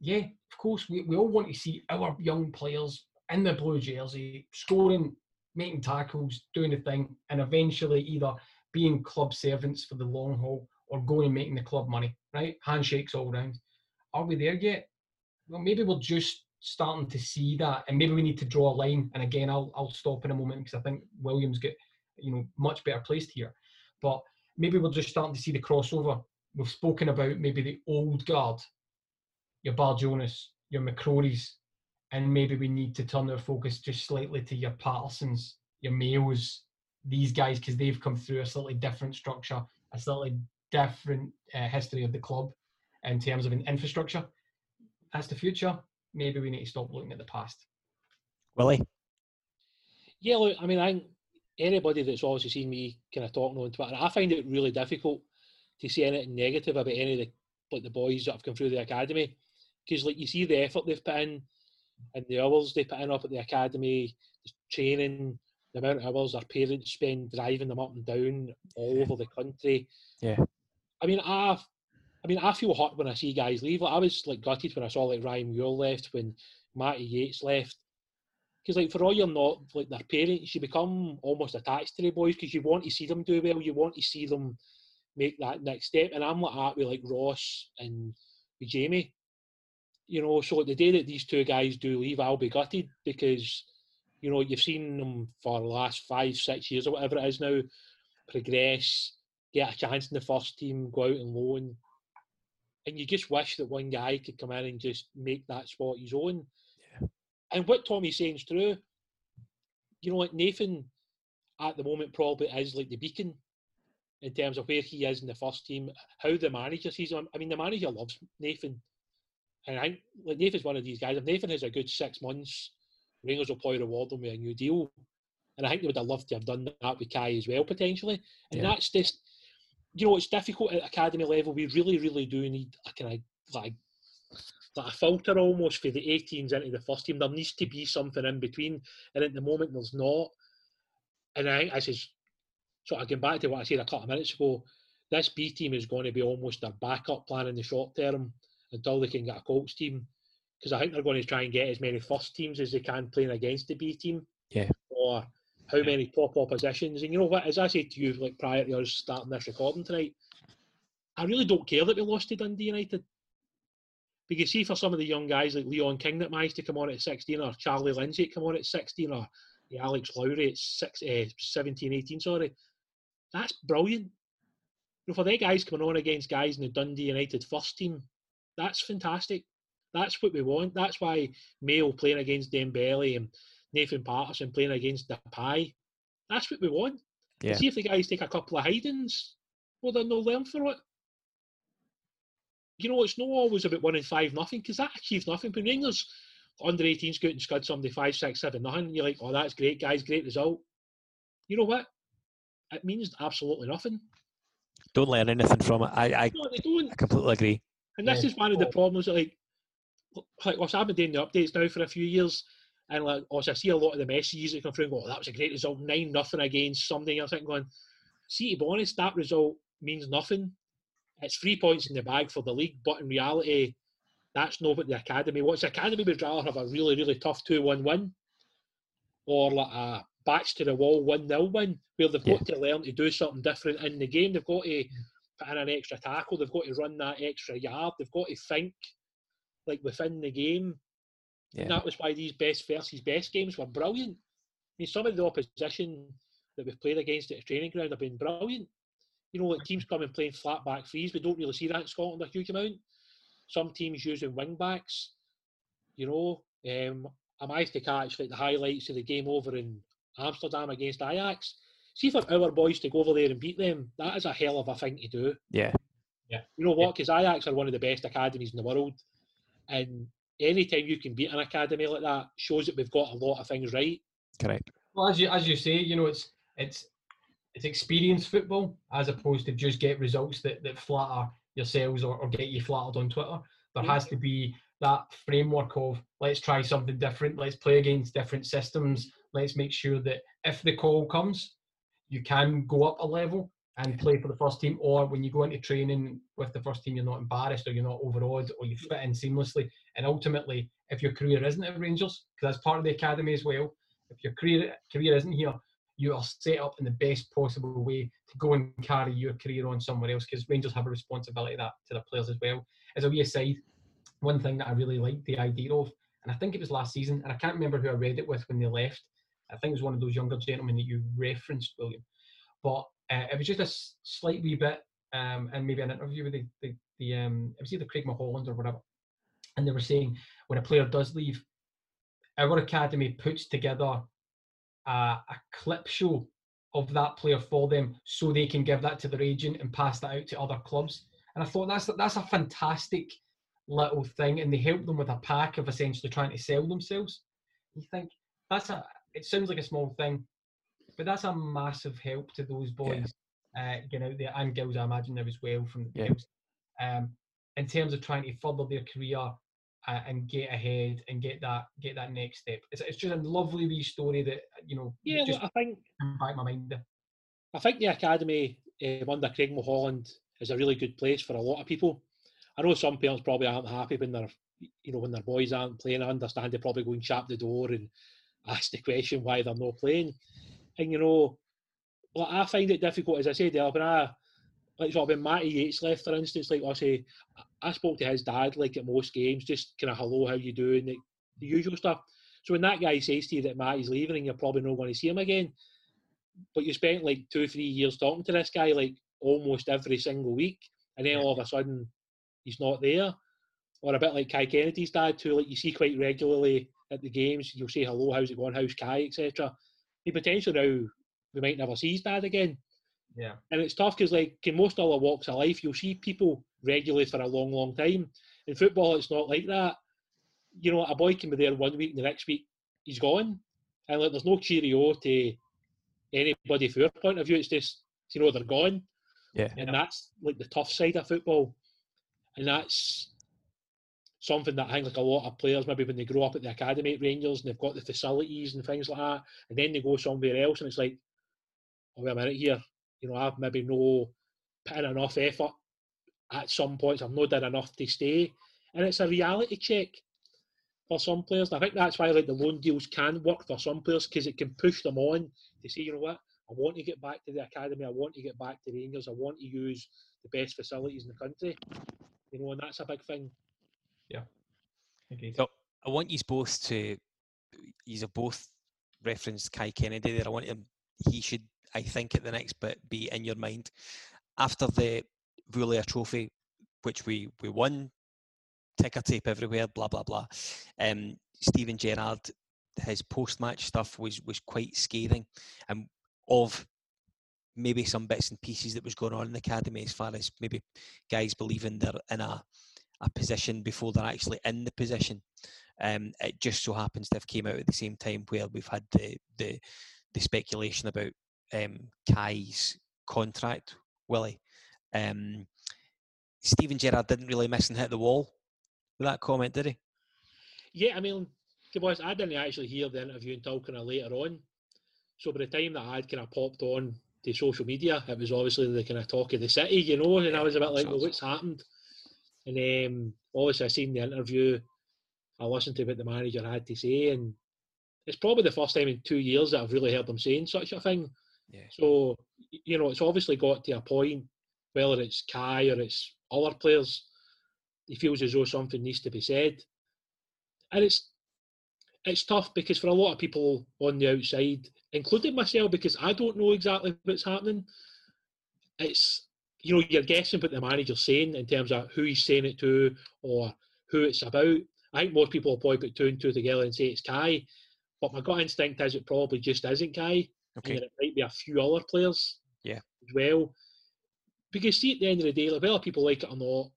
yeah, of course we, we all want to see our young players in the blue jersey scoring, making tackles, doing the thing, and eventually either being club servants for the long haul or going and making the club money. Right, handshakes all round. Are we there yet? Well, maybe we're just starting to see that, and maybe we need to draw a line. And again, I'll I'll stop in a moment because I think Williams get you know much better placed here, but maybe we're just starting to see the crossover. We've spoken about maybe the old guard, your Barjonas, your McCrories, and maybe we need to turn our focus just slightly to your Pattersons, your Mayos, these guys because they've come through a slightly different structure, a slightly different uh, history of the club in terms of an infrastructure. That's the future. Maybe we need to stop looking at the past. Willie? Yeah, look, I mean, I think anybody that's obviously seen me kind of talking on Twitter, I find it really difficult to see anything negative about any of the like the boys that have come through the academy because like you see the effort they've put in and the hours they put in up at the academy, the training, the amount of hours their parents spend driving them up and down all over the country. Yeah. I mean, I, I mean, I feel hot when I see guys leave. Like, I was like gutted when I saw like Ryan Muir left, when Matty Yates left, because like for all you're not like their parents, you become almost attached to the boys because you want to see them do well. You want to see them make that next step. And I'm like that with like Ross and with Jamie. You know, so the day that these two guys do leave, I'll be gutted because you know you've seen them for the last five, six years or whatever it is now progress, get a chance in the first team, go out and loan. And you just wish that one guy could come in and just make that spot his own. And what Tommy's saying is true. You know, like Nathan at the moment probably is like the beacon in terms of where he is in the first team, how the manager sees him. I mean, the manager loves Nathan. And I think like Nathan's one of these guys. If Nathan has a good six months, Rangers will probably reward him with a new deal. And I think they would have loved to have done that with Kai as well, potentially. And Yeah. that's just, you know, it's difficult at academy level. We really, really do need a kind of like, like a filter almost for the 18s into the first team. There needs to be something in between. And at the moment, there's not. And I think this is sort of going back to what I said a couple of minutes ago. This B team is going to be almost their backup plan in the short term until they can get a Colts team. Because I think they're going to try and get as many first teams as they can playing against the B team. Yeah. Or how many top oppositions. And you know what? As I said to you, like prior to us starting this recording tonight, I really don't care that we lost to Dundee United. Because see, for some of the young guys like Leon King that managed to come on at 16, or Charlie Lindsay come on at 16, or the Alex Lowry at six, uh, 17, 18, sorry, that's brilliant. You know, for the guys coming on against guys in the Dundee United first team, that's fantastic. That's what we want. That's why Mayo playing against Dembele and Nathan Patterson playing against Depay. That's what we want. Yeah. See if the guys take a couple of hidings, well, then they're no learn for it. You know, it's not always about winning five nothing because that achieves nothing. When Rangers under 18s go out and scud somebody five, six, seven, nothing, you're like, oh, that's great, guys, great result. You know what? It means absolutely nothing. Don't learn anything from it. I, I, No, they don't. I completely agree. And this Yeah. is one of the problems that, like, like, whilst I've been doing the updates now for a few years, and like, also I see a lot of the messages that come through and go, oh, that was a great result, 9 nothing against something else. I'm going, see, to be honest, that result means nothing. It's three points in the bag for the league, but in reality, that's not what the academy wants. The academy would rather have a really, really tough 2 1 win or like a backs to the wall 1 0 win where they've got to learn to do something different in the game. They've got to put in an extra tackle, they've got to run that extra yard, they've got to think like within the game. Yeah. And that was why these best versus best games were brilliant. I mean, some of the opposition that we've played against at the training ground have been brilliant. You know, like teams coming playing flat back threes, we don't really see that in Scotland a huge amount. Some teams using wing backs. You know, um, I managed to catch like the highlights of the game over in Amsterdam against Ajax. See for our boys to go over there and beat them, that is a hell of a thing to do. Yeah. You know what? Because Ajax are one of the best academies in the world, and anytime you can beat an academy like that shows that we've got a lot of things right. Correct. Well, as you as you say, you know, it's it's it's experience football as opposed to just get results that, that flatter yourselves or, or get you flattered on Twitter. There has to be that framework of let's try something different, let's play against different systems, let's make sure that if the call comes, you can go up a level and play for the first team, or when you go into training with the first team, you're not embarrassed or you're not overawed or you fit in seamlessly. And ultimately, if your career isn't at Rangers, because that's part of the academy as well, if your career career isn't here, you are set up in the best possible way to go and carry your career on somewhere else because Rangers have a responsibility that to the players as well. As a wee aside, one thing that I really liked the idea of, and I think it was last season, and I can't remember who I read it with when they left. I think it was one of those younger gentlemen that you referenced, William. But uh, it was just a slight wee bit, um, and maybe an interview with the the, the um, it was either Craig Mulholland or whatever, and they were saying when a player does leave, our academy puts together a, a clip show of that player for them so they can give that to their agent and pass that out to other clubs. And I thought that's that's a fantastic little thing, and they help them with a pack of essentially trying to sell themselves. You think that's a it sounds like a small thing, but that's a massive help to those boys uh, getting out there and girls. I imagine there as well from the Yeah. girls, um, in terms of trying to further their career uh, and get ahead and get that get that next step. It's, it's just a lovely wee story that you know Yeah, just I think back my mind. I think the academy um, under Craig Mulholland is a really good place for a lot of people. I know some parents probably aren't happy when their you know when their boys aren't playing. I understand they probably go and shut the door and ask the question why they're not playing. And you know, like I find it difficult as I said when I like sort of when Matty Yates left, for instance, like I say, I- spoke to his dad like at most games, just kind of hello, how you doing, the, the usual stuff. So when that guy says to you that Matty's leaving and you're probably not going to see him again, but you spent like two, three years talking to this guy like almost every single week, and then all of a sudden he's not there. Or a bit like Kai Kennedy's dad too, like you see quite regularly at the games, you'll say hello, how's it going, how's Kai, etc. He potentially now we might never see his dad again. Yeah. And it's tough because, like, in most other walks of life, you'll see people regularly for a long, long time. In football, it's not like that. You know, a boy can be there one week and the next week he's gone. And, like, there's no cheerio to anybody from your point of view. It's just, you know, they're gone. Yeah. And that's, like, the tough side of football. And that's something that I think, like, a lot of players, maybe when they grow up at the academy at Rangers and they've got the facilities and things like that, and then they go somewhere else and it's like, oh, wait a minute here you know, I've maybe no put in enough effort at some points. I've not done enough to stay, and it's a reality check for some players. And I think that's why like the loan deals can work for some players because it can push them on to say, you know what, I want to get back to the academy. I want to get back to Rangers. I want to use the best facilities in the country. You know, and that's a big thing. Agreed. So I want you both to. You have both referenced Kai Kennedy there. I want him. He should, I think, at the next bit be in your mind after the Veolia Trophy, which we we won. Ticker tape everywhere. Blah blah blah. Um, Steven Gerrard, his post match stuff was was quite scathing, and of maybe some bits and pieces that was going on in the academy as far as maybe guys believing they're in a a position before they're actually in the position. Um, it just so happens to have came out at the same time where we've had the the, the speculation about um, Kai's contract, Willie. Um, Steven Gerrard didn't really miss and hit the wall with that comment, did he? Yeah, I mean, to be honest, I didn't actually hear the interview until kind of later on. So by the time that I had kind of popped on to social media, it was obviously the kind of talk of the city, you know, and I was a bit like, well, what's happened? And um, obviously I seen the interview, I listened to what the manager had to say, and it's probably the first time in two years that I've really heard them saying such a thing. Yeah. So, you know, it's obviously got to a point, whether it's Kai or it's other players, he feels as though something needs to be said. And it's it's tough because for a lot of people on the outside, including myself, because I don't know exactly what's happening, it's you know, you're guessing what the manager's saying in terms of who he's saying it to or who it's about. I think most people will probably put two and two together and say it's Kai. But my gut instinct is it probably just isn't Kai. And Okay. that it might be a few other players Yeah. as well. Because see at the end of the day, like whether people like it or not,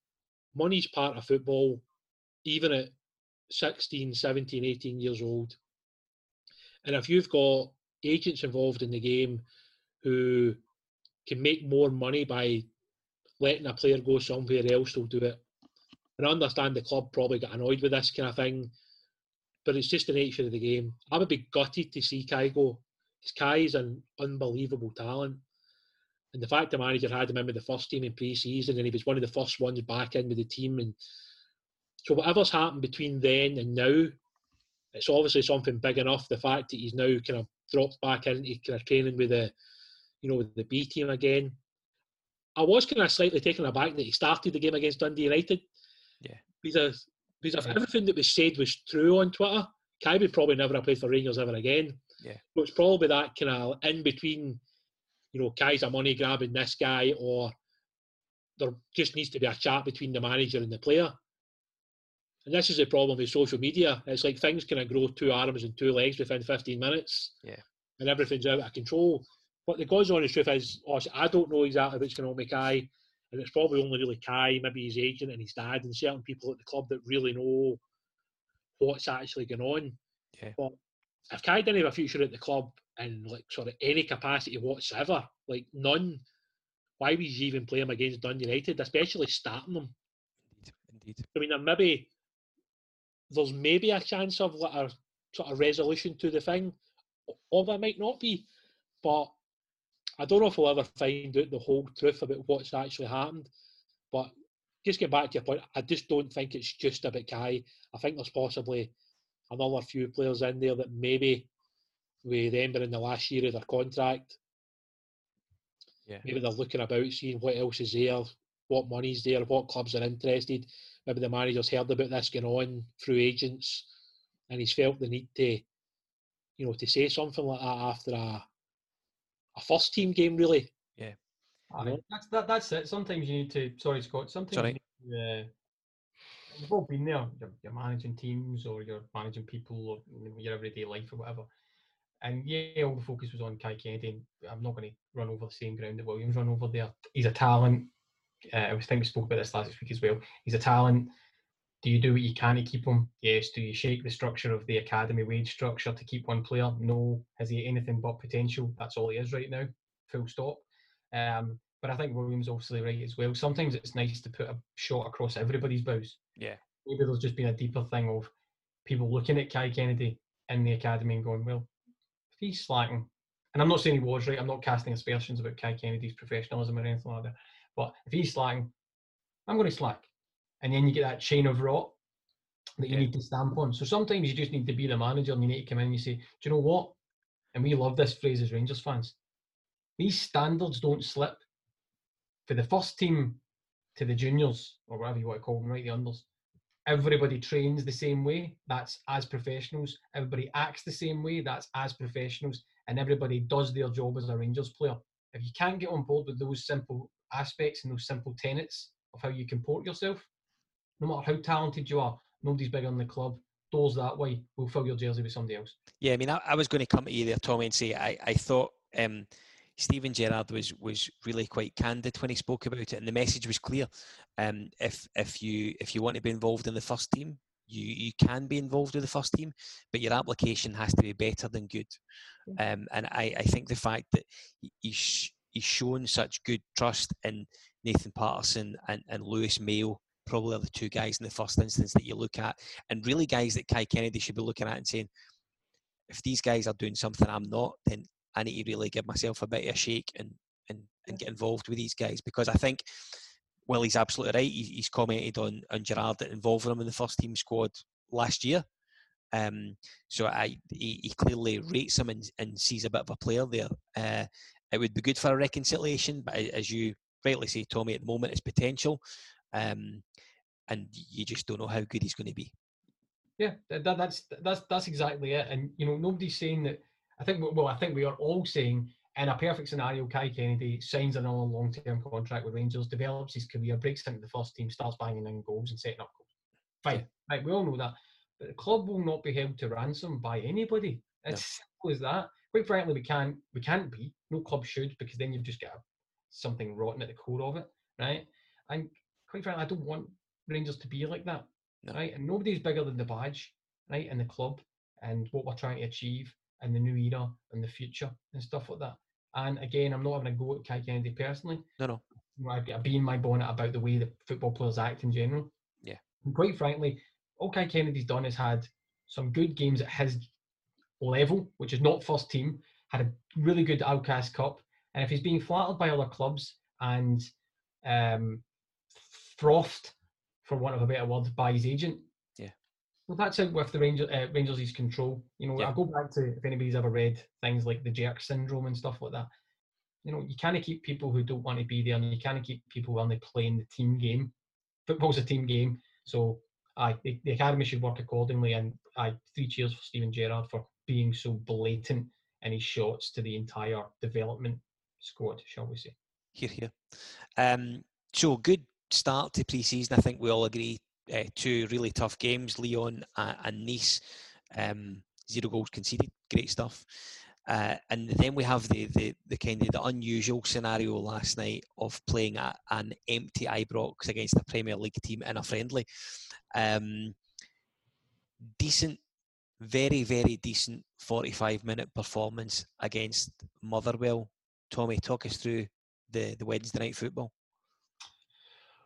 money's part of football, even at 16, 17, 18 years old. And if you've got agents involved in the game who can make more money by letting a player go somewhere else, they'll do it. And I understand the club probably got annoyed with this kind of thing, but it's just the nature of the game. I would be gutted to see Kai go. Because Kai is an unbelievable talent. And the fact the manager had him in with the first team in pre-season and he was one of the first ones back in with the team. And so whatever's happened between then and now, it's obviously something big enough. The fact that he's now kind of dropped back into kind of training with the, you know, with the B team again. I was kind of slightly taken aback that he started the game against Dundee United. Yeah. Because, because if everything that was said was true on Twitter, Kai would probably never have played for Rangers ever again. Yeah. So it's probably that kind of in between, you know, Kai's a money grabbing this guy, or there just needs to be a chat between the manager and the player. And this is the problem with social media. It's like things kind of grow two arms and two legs within 15 minutes. Yeah. And everything's out of control. But the God's honest truth is, oh, honestly, I don't know exactly what's going on with Kai. And it's probably only really Kai, maybe his agent and his dad, and certain people at the club that really know what's actually going on. Yeah. But if Kai didn't have a future at the club in like sort of any capacity whatsoever, like none, why would you even play him against Dundee United, especially starting them? Indeed. I mean, there maybe there's maybe a chance of like a sort of resolution to the thing, or there might not be. But I don't know if we'll ever find out the whole truth about what's actually happened. But just get back to your point, I just don't think it's just about Kai. I think there's possibly another few players in there that maybe with them in the last year of their contract, Yeah. maybe they're looking about, seeing what else is there, what money's there, what clubs are interested. Maybe the manager's heard about this going on through agents, and he's felt the need to, you know, to say something like that after a a first team game, really. Aye, know? that's that, that's it. Sometimes you need to. Sorry, Scott. Sometimes Sorry. you need to, uh, you've all been there. You're, you're managing teams or you're managing people or your everyday life or whatever. And yeah, all the focus was on Kai Kennedy. I'm not going to run over the same ground that Williams run over there. He's a talent. Uh, I think we spoke about this last week as well. He's a talent. Do you do what you can to keep him? Yes. Do you shake the structure of the academy wage structure to keep one player? No. Has he anything but potential? That's all he is right now. Full stop. Um, but I think Williams obviously right as well. Sometimes it's nice to put a shot across everybody's bows. Yeah. Maybe there's just been a deeper thing of people looking at Kai Kennedy in the academy and going, well, if he's slacking, and I'm not saying he was right, I'm not casting aspersions about Kai Kennedy's professionalism or anything like that, but if he's slacking, I'm going to slack. And then you get that chain of rot that you Yeah. need to stamp on. So sometimes you just need to be the manager and you need to come in and you say, do you know what? And we love this phrase as Rangers fans. These standards don't slip. For the first team to the juniors, or whatever you want to call them, right, the unders, everybody trains the same way. That's as professionals. Everybody acts the same way. That's as professionals. And everybody does their job as a Rangers player. If you can't get on board with those simple aspects and those simple tenets of how you comport yourself, no matter how talented you are, nobody's bigger than the club. Doors that way we'll fill your jersey with somebody else. Yeah, I mean, I, I was going to come to you there, Tommy, and say I, I thought um, Steven Gerrard was was really quite candid when he spoke about it, and the message was clear. Um, if if you if you want to be involved in the first team, you you can be involved with the first team, but your application has to be better than good. Um, and I, I think the fact that he- he's he's shown such good trust in Nathan Patterson and, and Lewis Mayo probably are the two guys in the first instance that you look at, and really guys that Kai Kennedy should be looking at and saying, if these guys are doing something I'm not, then I need to really give myself a bit of a shake and and, and get involved with these guys because I think well he's absolutely right. He, he's commented on on Gerrard involving him in the first team squad last year. Um, so I he, he clearly rates him and, and sees a bit of a player there. Uh, it would be good for a reconciliation, but as you rightly say, Tommy, at the moment it's potential, um, and you just don't know how good he's going to be. Yeah, that, that- that's that's that's exactly it. And you know, nobody's saying that. I think well, I think we are all saying in a perfect scenario, Kai Kennedy signs another long-term contract with Rangers, develops his career, breaks into the first team, starts banging in goals and setting up goals. Fine, right? We all know that. But the club will not be held to ransom by anybody. It's simple as that. Quite frankly, we can't we can't be. No club should because then you've just got something rotten at the core of it, right? And quite frankly, I don't want Rangers to be like that. No. right? And nobody's bigger than the badge, right? In the club and what we're trying to achieve in the new era and the future and stuff like that. And again, I'm not having a go at Kai Kennedy personally. No, no. I've got a bee in my bonnet about the way that football players act in general. Yeah. And quite frankly, all Kai Kennedy's done is had some good games at his level, which is not first team, had a really good Outcast Cup. And if he's being flattered by other clubs and um, frothed, for want of a better word, by his agent. Well, that's out with the Rangers. uh, Rangers' control. You know, Yeah. I go back to if anybody's ever read things like the jerk syndrome and stuff like that. You know, you kind of keep people who don't want to be there, and you kind of keep people who only playing the team game. Football's a team game, so I the, the academy should work accordingly. And I three cheers for Steven Gerrard for being so blatant in his shots to the entire development squad, shall we say? Here, here. Um, so good start to pre-season. I think we all agree. Uh, two really tough games, Lyon uh, and Nice. Um, zero goals conceded. Great stuff. Uh, and then we have the, the the kind of the unusual scenario last night of playing at an empty Ibrox against a Premier League team in a friendly. Um, decent, very very decent forty-five minute performance against Motherwell. Tommy, talk us through the the Wednesday night football.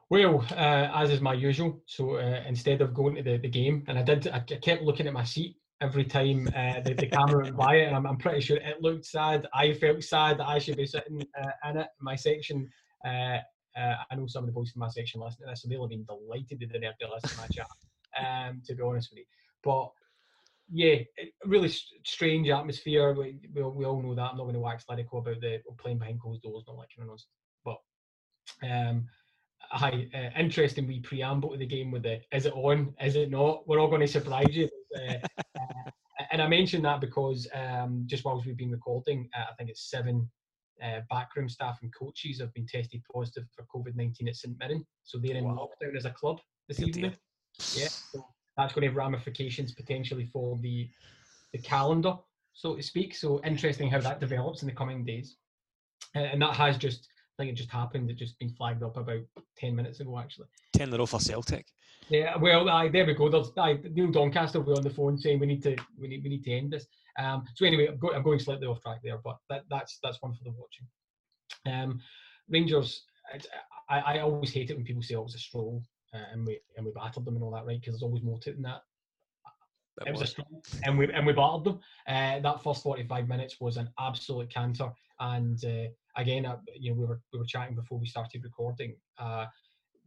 Well, uh, as is my usual, so uh, instead of going to the, the game, and I did, I kept looking at my seat every time uh, the, the camera went by it, and I'm, I'm pretty sure it looked sad. I felt sad that I should be sitting uh, in it. My section, uh, uh, I know some of the boys from my section listen to this, and they'll have been delighted they didn't have to listen to my chat, um, to be honest with you. But yeah, really strange atmosphere. We, we, all- we all know that. I'm not going to wax lyrical about the playing behind closed doors, not like kind of nonsense. But um, hi, uh, interesting wee preamble to the game with the is it on, is it not? We're all going to surprise you. Uh, uh, and I mentioned that because um, just whilst we've been recording, uh, I think it's seven uh, backroom staff and coaches have been tested positive for COVID 19 at St Mirren. So they're in Wow. lockdown as a club this Dear evening. dear. Yeah, so that's going to have ramifications potentially for the the calendar, so to speak. So interesting how that develops in the coming days. Uh, and that has just, I think it just happened. It just been flagged up about ten minutes ago, actually. Ten row for Celtic. Yeah, well, aye, there we go. There's, aye, Neil Doncaster will be on the phone saying we need to, we need, we need to end this. Um, so anyway, I'm, go, I'm going slightly off track there, but that, that's that's one for the watching. Um, Rangers, I, I always hate it when people say oh, it was a stroll uh, and we and we battered them and all that, right? Because there's always more to it than that. It was a stroll, and we and we battered them. Uh, that first 45 minutes was an absolute canter, and uh, again, uh, you know, we were we were chatting before we started recording. Uh,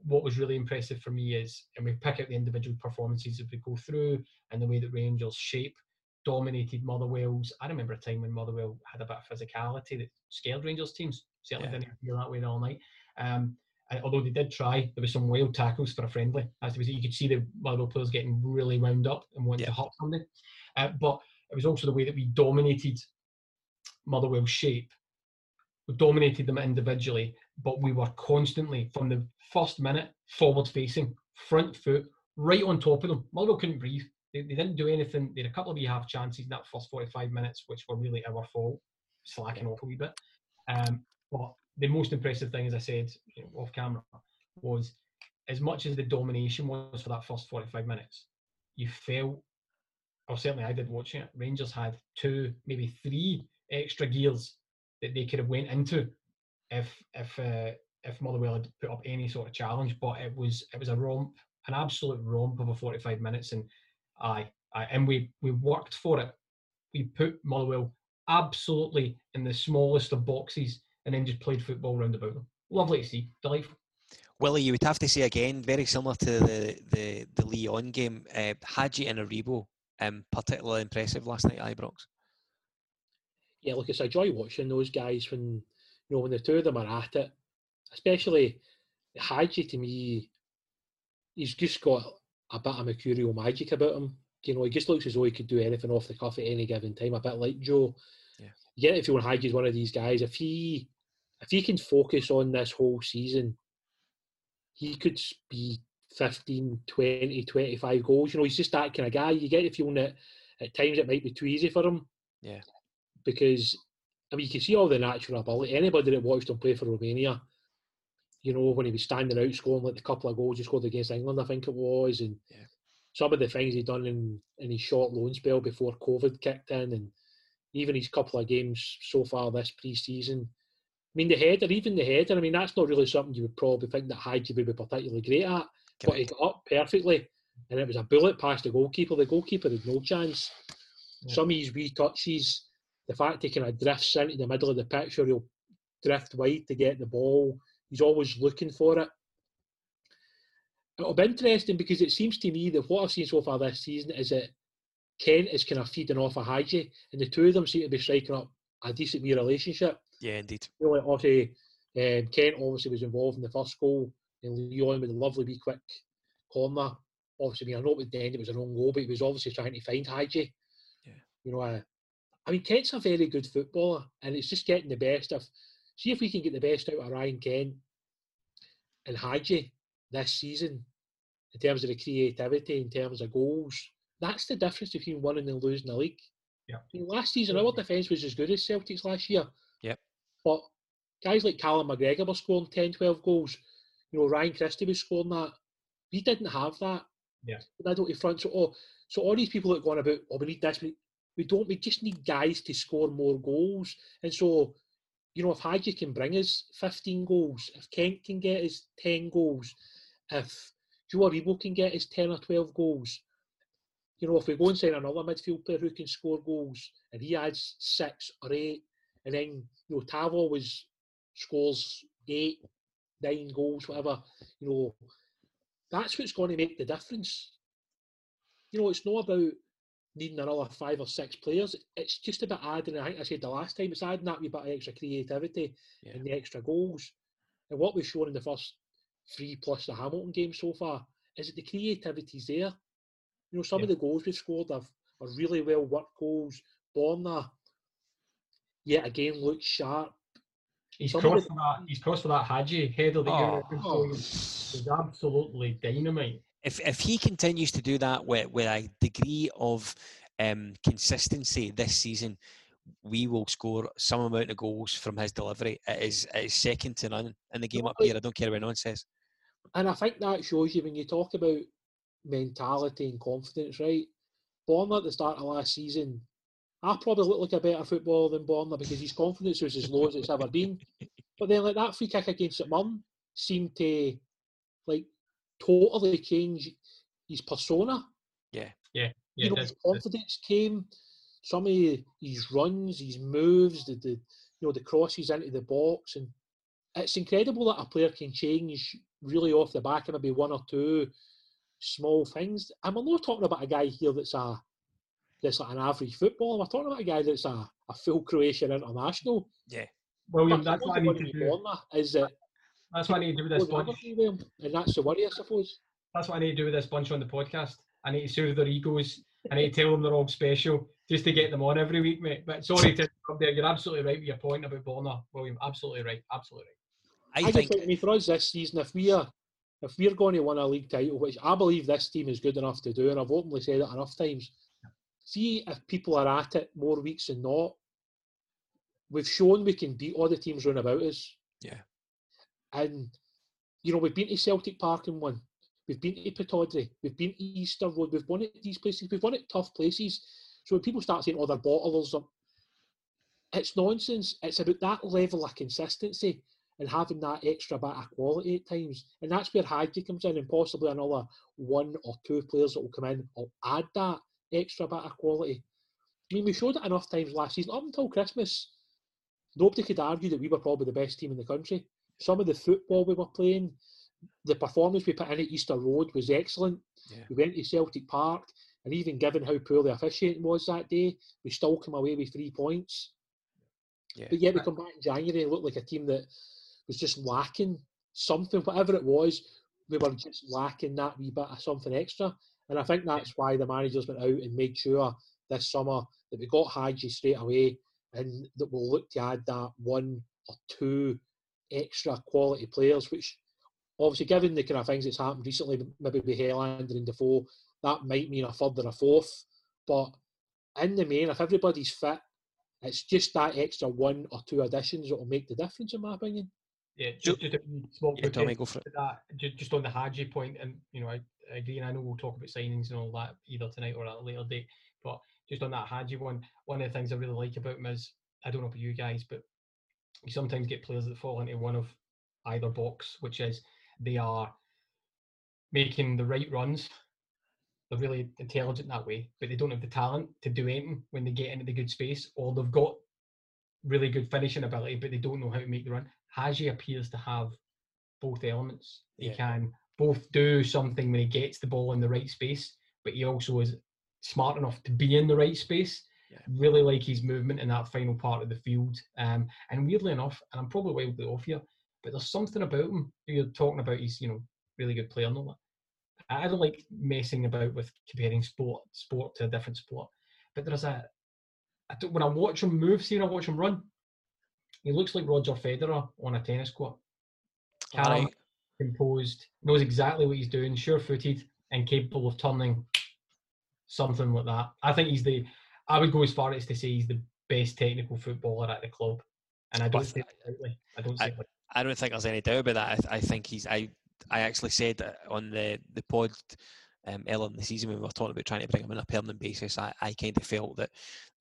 what was really impressive for me is, and we pick out the individual performances as we go through, and the way that Rangers shape dominated Motherwell's. I remember a time when Motherwell had a bit of physicality that scared Rangers teams. Certainly Yeah. didn't feel that way all night. Um, and although they did try, there was some wild tackles for a friendly. As was, you could see the Motherwell players getting really wound up and wanting to Yeah. hurt somebody. Uh, but it was also the way that we dominated Motherwell's shape. We dominated them individually, but we were constantly from the first minute forward facing, front foot, right on top of them. Motherwell couldn't breathe. They, they didn't do anything. They had a couple of wee half chances in that first 45 minutes, which were really our fault, slacking off a wee bit. Um, but the most impressive thing, as I said you know, off camera, was as much as the domination was for that first 45 minutes, you felt, or certainly I did watching it, Rangers had two, maybe three extra gears that they could have went into if if uh, if Motherwell had put up any sort of challenge. But it was it was a romp, an absolute romp of a 45 minutes, and aye, aye and we we worked for it. We put Motherwell absolutely in the smallest of boxes, and then just played football round about them. Lovely to see, delightful. Willie, you would have to say again, very similar to the the, the Lyon game. Uh, Hagi and Aribo, um, particularly impressive last night at Ibrox. Yeah, look, it's a joy watching those guys when you know when the two of them are at it. Especially Hagi to me, he's just got a bit of mercurial magic about him. You know, he just looks as though he could do anything off the cuff at any given time, a bit like Joe. Yeah. You if you want Hagi's one of these guys. If he if he can focus on this whole season, he could be 15, 20, 25 goals. You know, he's just that kind of guy. You get the feeling that at times it might be too easy for him. Yeah. Because I mean, you can see all the natural ability. Anybody that watched him play for Romania, you know, when he was standing out scoring like the couple of goals he scored against England, I think it was, and Yeah. some of the things he'd done in, in his short loan spell before COVID kicked in, and even his couple of games so far this pre-season. I mean, the header, even the header. I mean, that's not really something you would probably think that Hagi would be particularly great at, but he got up perfectly, and it was a bullet past the goalkeeper. The goalkeeper had no chance. Yeah. Some of his wee touches, the fact he kind of drifts into the middle of the pitch, or he'll drift wide to get the ball. He's always looking for it. It'll be interesting because it seems to me that what I've seen so far this season is that Kent is kind of feeding off of Hagi, and the two of them seem to be striking up a decent wee relationship. Yeah, indeed. Really, obviously, um, Kent obviously was involved in the first goal, and Leon with a lovely wee quick corner. Obviously, I mean, I know at the end it was a wrong goal, but he was obviously trying to find Hagi. Yeah. You know, uh, I mean, Kent's a very good footballer, and it's just getting the best of. See if we can get the best out of Ryan Kent and Hagi this season in terms of the creativity, in terms of goals. That's the difference between winning and losing the league. Yeah. I mean, last season, our defence was as good as Celtic's last year. Yep. But guys like Callum McGregor were scoring 10, 12 goals. You know, Ryan Christie was scoring that. We didn't have that. Yeah. I don't front. So, oh, so all these people that are going about, oh, we need this. We, we don't. We just need guys to score more goals. And so, you know, if Hagi can bring us 15 goals, if Kent can get us 10 goals, if Joe can get us 10 or 12 goals, you know, if we go and sign another midfield player who can score goals and he adds six or eight, and then, you know, Tav always scores eight, nine goals, whatever, you know, that's what's going to make the difference. You know, it's not about needing another five or six players. It's just about adding, I think I said the last time, it's adding that wee bit of extra creativity Yeah. and the extra goals. And what we've shown in the first three plus the Hamilton game so far is that the creativity's there. You know, some Yeah. of the goals we've scored are, are really well worked goals. Borna, yet again, looks sharp. He's Some crossed the- for that. He's crossed for that Hagi header that Oh. you're. He's absolutely dynamite. If if he continues to do that with, with a degree of um, consistency this season, we will score some amount of goals from his delivery. It is it is second to none in the game up here. I don't care what anyone says. And I think that shows you when you talk about mentality and confidence, right? Borna at the start of last season, I probably look like a better footballer than Borna because his confidence was as low as it's ever been. But then, like that free kick against St Mirren seemed to like totally change his persona. Yeah, yeah. you know, his confidence came. Some of his runs, his moves, the, the you know the crosses into the box, and it's incredible that a player can change really off the back of maybe one or two small things. And we're not talking about a guy here that's a that's like an average footballer. We're talking about a guy that's a, a full Croatian international. William, But that's suppose what I the need to do. Is that That's what I need to do with this goes bunch. everything and that's the worry, I suppose. That's what I need to do with this bunch on the podcast. I need to soothe their egos. I need to tell them they're all special just to get them on every week, mate. But sorry to interrupt there. You're absolutely right with your point about Borna, William. Absolutely right. Absolutely right. I, I, think just think, I mean, for us this season, if we are if we're going to win a league title, which I believe this team is good enough to do, and I've openly said it enough times, see if people are at it more weeks than not. We've shown we can beat all the teams round about us. Yeah. And you know, we've been to Celtic Park and won. We've been to Pittodrie. We've been to Easter Road. We've won at these places. We've won at tough places. So when people start saying, "Oh, they're bottlers," it's nonsense. It's about that level of consistency and having that extra bit of quality at times. And that's where Hagi comes in and possibly another one or two players that will come in will add that extra bit of quality. I mean, we showed it enough times last season. Up until Christmas, nobody could argue that we were probably the best team in the country. Some of the football we were playing, the performance we put in at Easter Road was excellent. Yeah. We went to Celtic Park, and even given how poor the officiating was that day, we still came away with three points. Yeah. But yet we come back in January and look like a team that was just lacking something, whatever it was, we were just lacking that wee bit of something extra. And I think that's why the managers went out and made sure this summer that we got Hagi straight away and that we'll look to add that one or two extra quality players, which obviously given the kind of things that's happened recently, maybe with Helander and Defoe, that might mean a third or a fourth. But in the main, if everybody's fit, it's just that extra one or two additions that will make the difference, in my opinion. Yeah, just, just a small Yeah, Tommy, go for it. that, just, just on the Hagi point, and you know, I, agree, and I know we'll talk about signings and all that either tonight or at a later date. But just on that Hagi one, one of the things I really like about him is I don't know about you guys, but you sometimes get players that fall into one of either box, which is they are making the right runs. They're really intelligent that way, but they don't have the talent to do anything when they get into the good space, or they've got really good finishing ability, but they don't know how to make the run. Hagi appears to have both elements. He Yeah. can both do something when he gets the ball in the right space, but he also is smart enough to be in the right space. Yeah. Really like his movement in that final part of the field. Um, and weirdly enough, and I'm probably wildly off here, but there's something about him. You're talking about he's, you know, really good player and all that. I don't like messing about with comparing sport sport to a different sport. But there's a I don't, when I watch him move, see when I watch him run, he looks like Roger Federer on a tennis court. Calm, Alright. composed, knows exactly what he's doing, sure-footed, and capable of turning something like that. I think he's the. I would go as far as to say he's the best technical footballer at the club, and I don't say. I don't lightly. I don't think there's any doubt about that. I, I think he's. I I actually said on the the pod um, earlier in the season when we were talking about trying to bring him on a permanent basis. I, I kind of felt that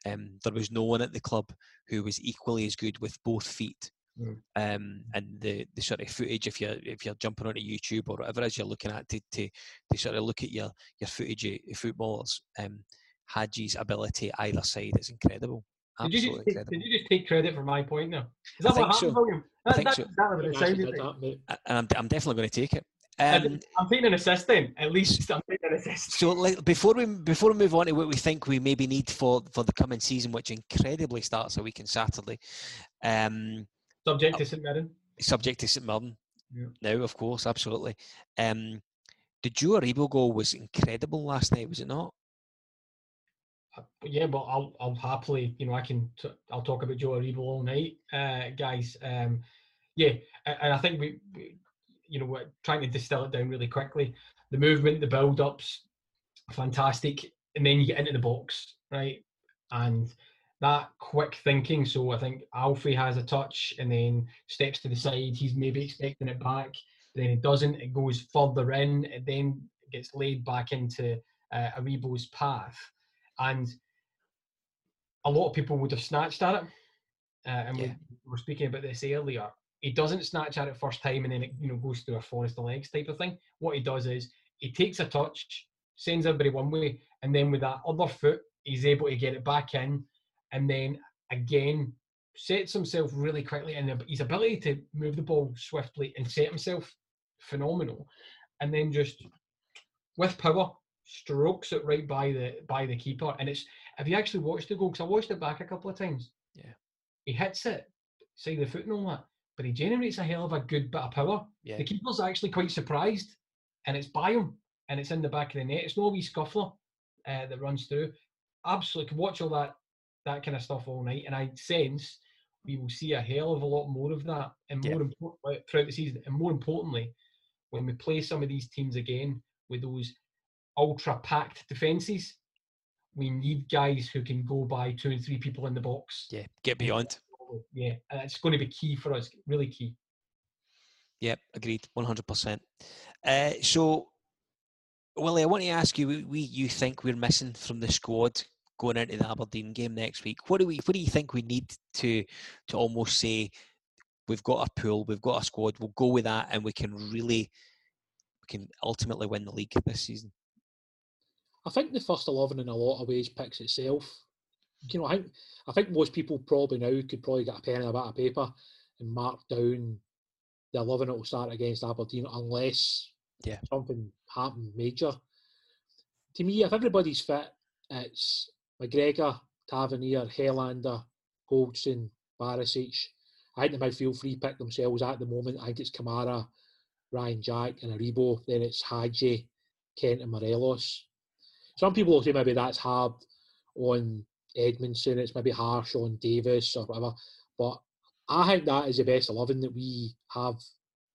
um, there was no one at the club who was equally as good with both feet. Mm. Um, and the, the sort of footage, if you're if you're jumping onto YouTube or whatever it is you're looking at to, to, to sort of look at your your footage of footballers, um, Hagi's ability either side is incredible. Did you, Absolutely just take, incredible. did you just take credit for my point now? Is I that what think happened, so. William? I That, think that's so. exactly what it I actually sounded did like. that, mate. and I'm, I'm definitely going to take it. I'm Um, I'm taking an assist then. At least I'm taking an assist. so like, before we before we move on to what we think we maybe need for for the coming season, which incredibly starts a week on Saturday, um, Subject to St Mirren. subject to St Mirren Yeah. now, of course, absolutely. Um, the Joe Aribo goal was incredible last night, was it not? Yeah, but I'll I'll happily, you know, I can I'll talk about Joe Aribo all night, uh, guys. Um, yeah, and I think we, we, you know, we're trying to distill it down really quickly. The movement, the build-ups, fantastic, and then you get into the box, right? And that quick thinking. So I think Alfie has a touch and then steps to the side. He's maybe expecting it back, then it doesn't. It goes further in. It then gets laid back into uh, Aribo's path and a lot of people would have snatched at it. Uh, and Yeah. we were speaking about this earlier. He doesn't snatch at it first time and then it you know goes through a forest of legs type of thing. What he does is he takes a touch, sends everybody one way, and then with that other foot, he's able to get it back in, and then again sets himself really quickly. And his ability to move the ball swiftly and set himself phenomenal, and then just with power strokes it right by the by the keeper. And it's have you actually watched the goal? Because I watched it back a couple of times. Yeah. He hits it side of the foot and all that, but he generates a hell of a good bit of power. Yeah. The keeper's actually quite surprised, and it's by him, and it's in the back of the net. It's no wee scuffler uh, that runs through. Absolutely, could watch all that that kind of stuff all night, and I sense we will see a hell of a lot more of that, and Yeah. more throughout the season, and more importantly, when we play some of these teams again with those ultra packed defences, we need guys who can go by two and three people in the box. Yeah, get beyond. Yeah, it's going to be key for us, really key. Yep, agreed, one hundred percent. Uh, So, Willie, I want to ask you: we, we you think we're missing from the squad going into the Aberdeen game next week? What do we What do you think we need to to almost say we've got a pool, we've got a squad, we'll go with that, and we can really we can ultimately win the league this season? I think the first eleven in a lot of ways picks itself. You know, I think I think most people probably now could probably get a pen and a bit of paper and mark down the eleven that will start against Aberdeen unless Yeah. something happened major. To me, if everybody's fit, it's McGregor, Tavernier, Helander, Goldson, Barisic. I think the midfield free pick themselves at the moment. I think it's Kamara, Ryan Jack, and Aribo. Then it's Hagi, Kent, and Morelos. Some people will say maybe that's hard on Edmundson, it's maybe harsh on Davis or whatever. But I think that is the best 11 that we have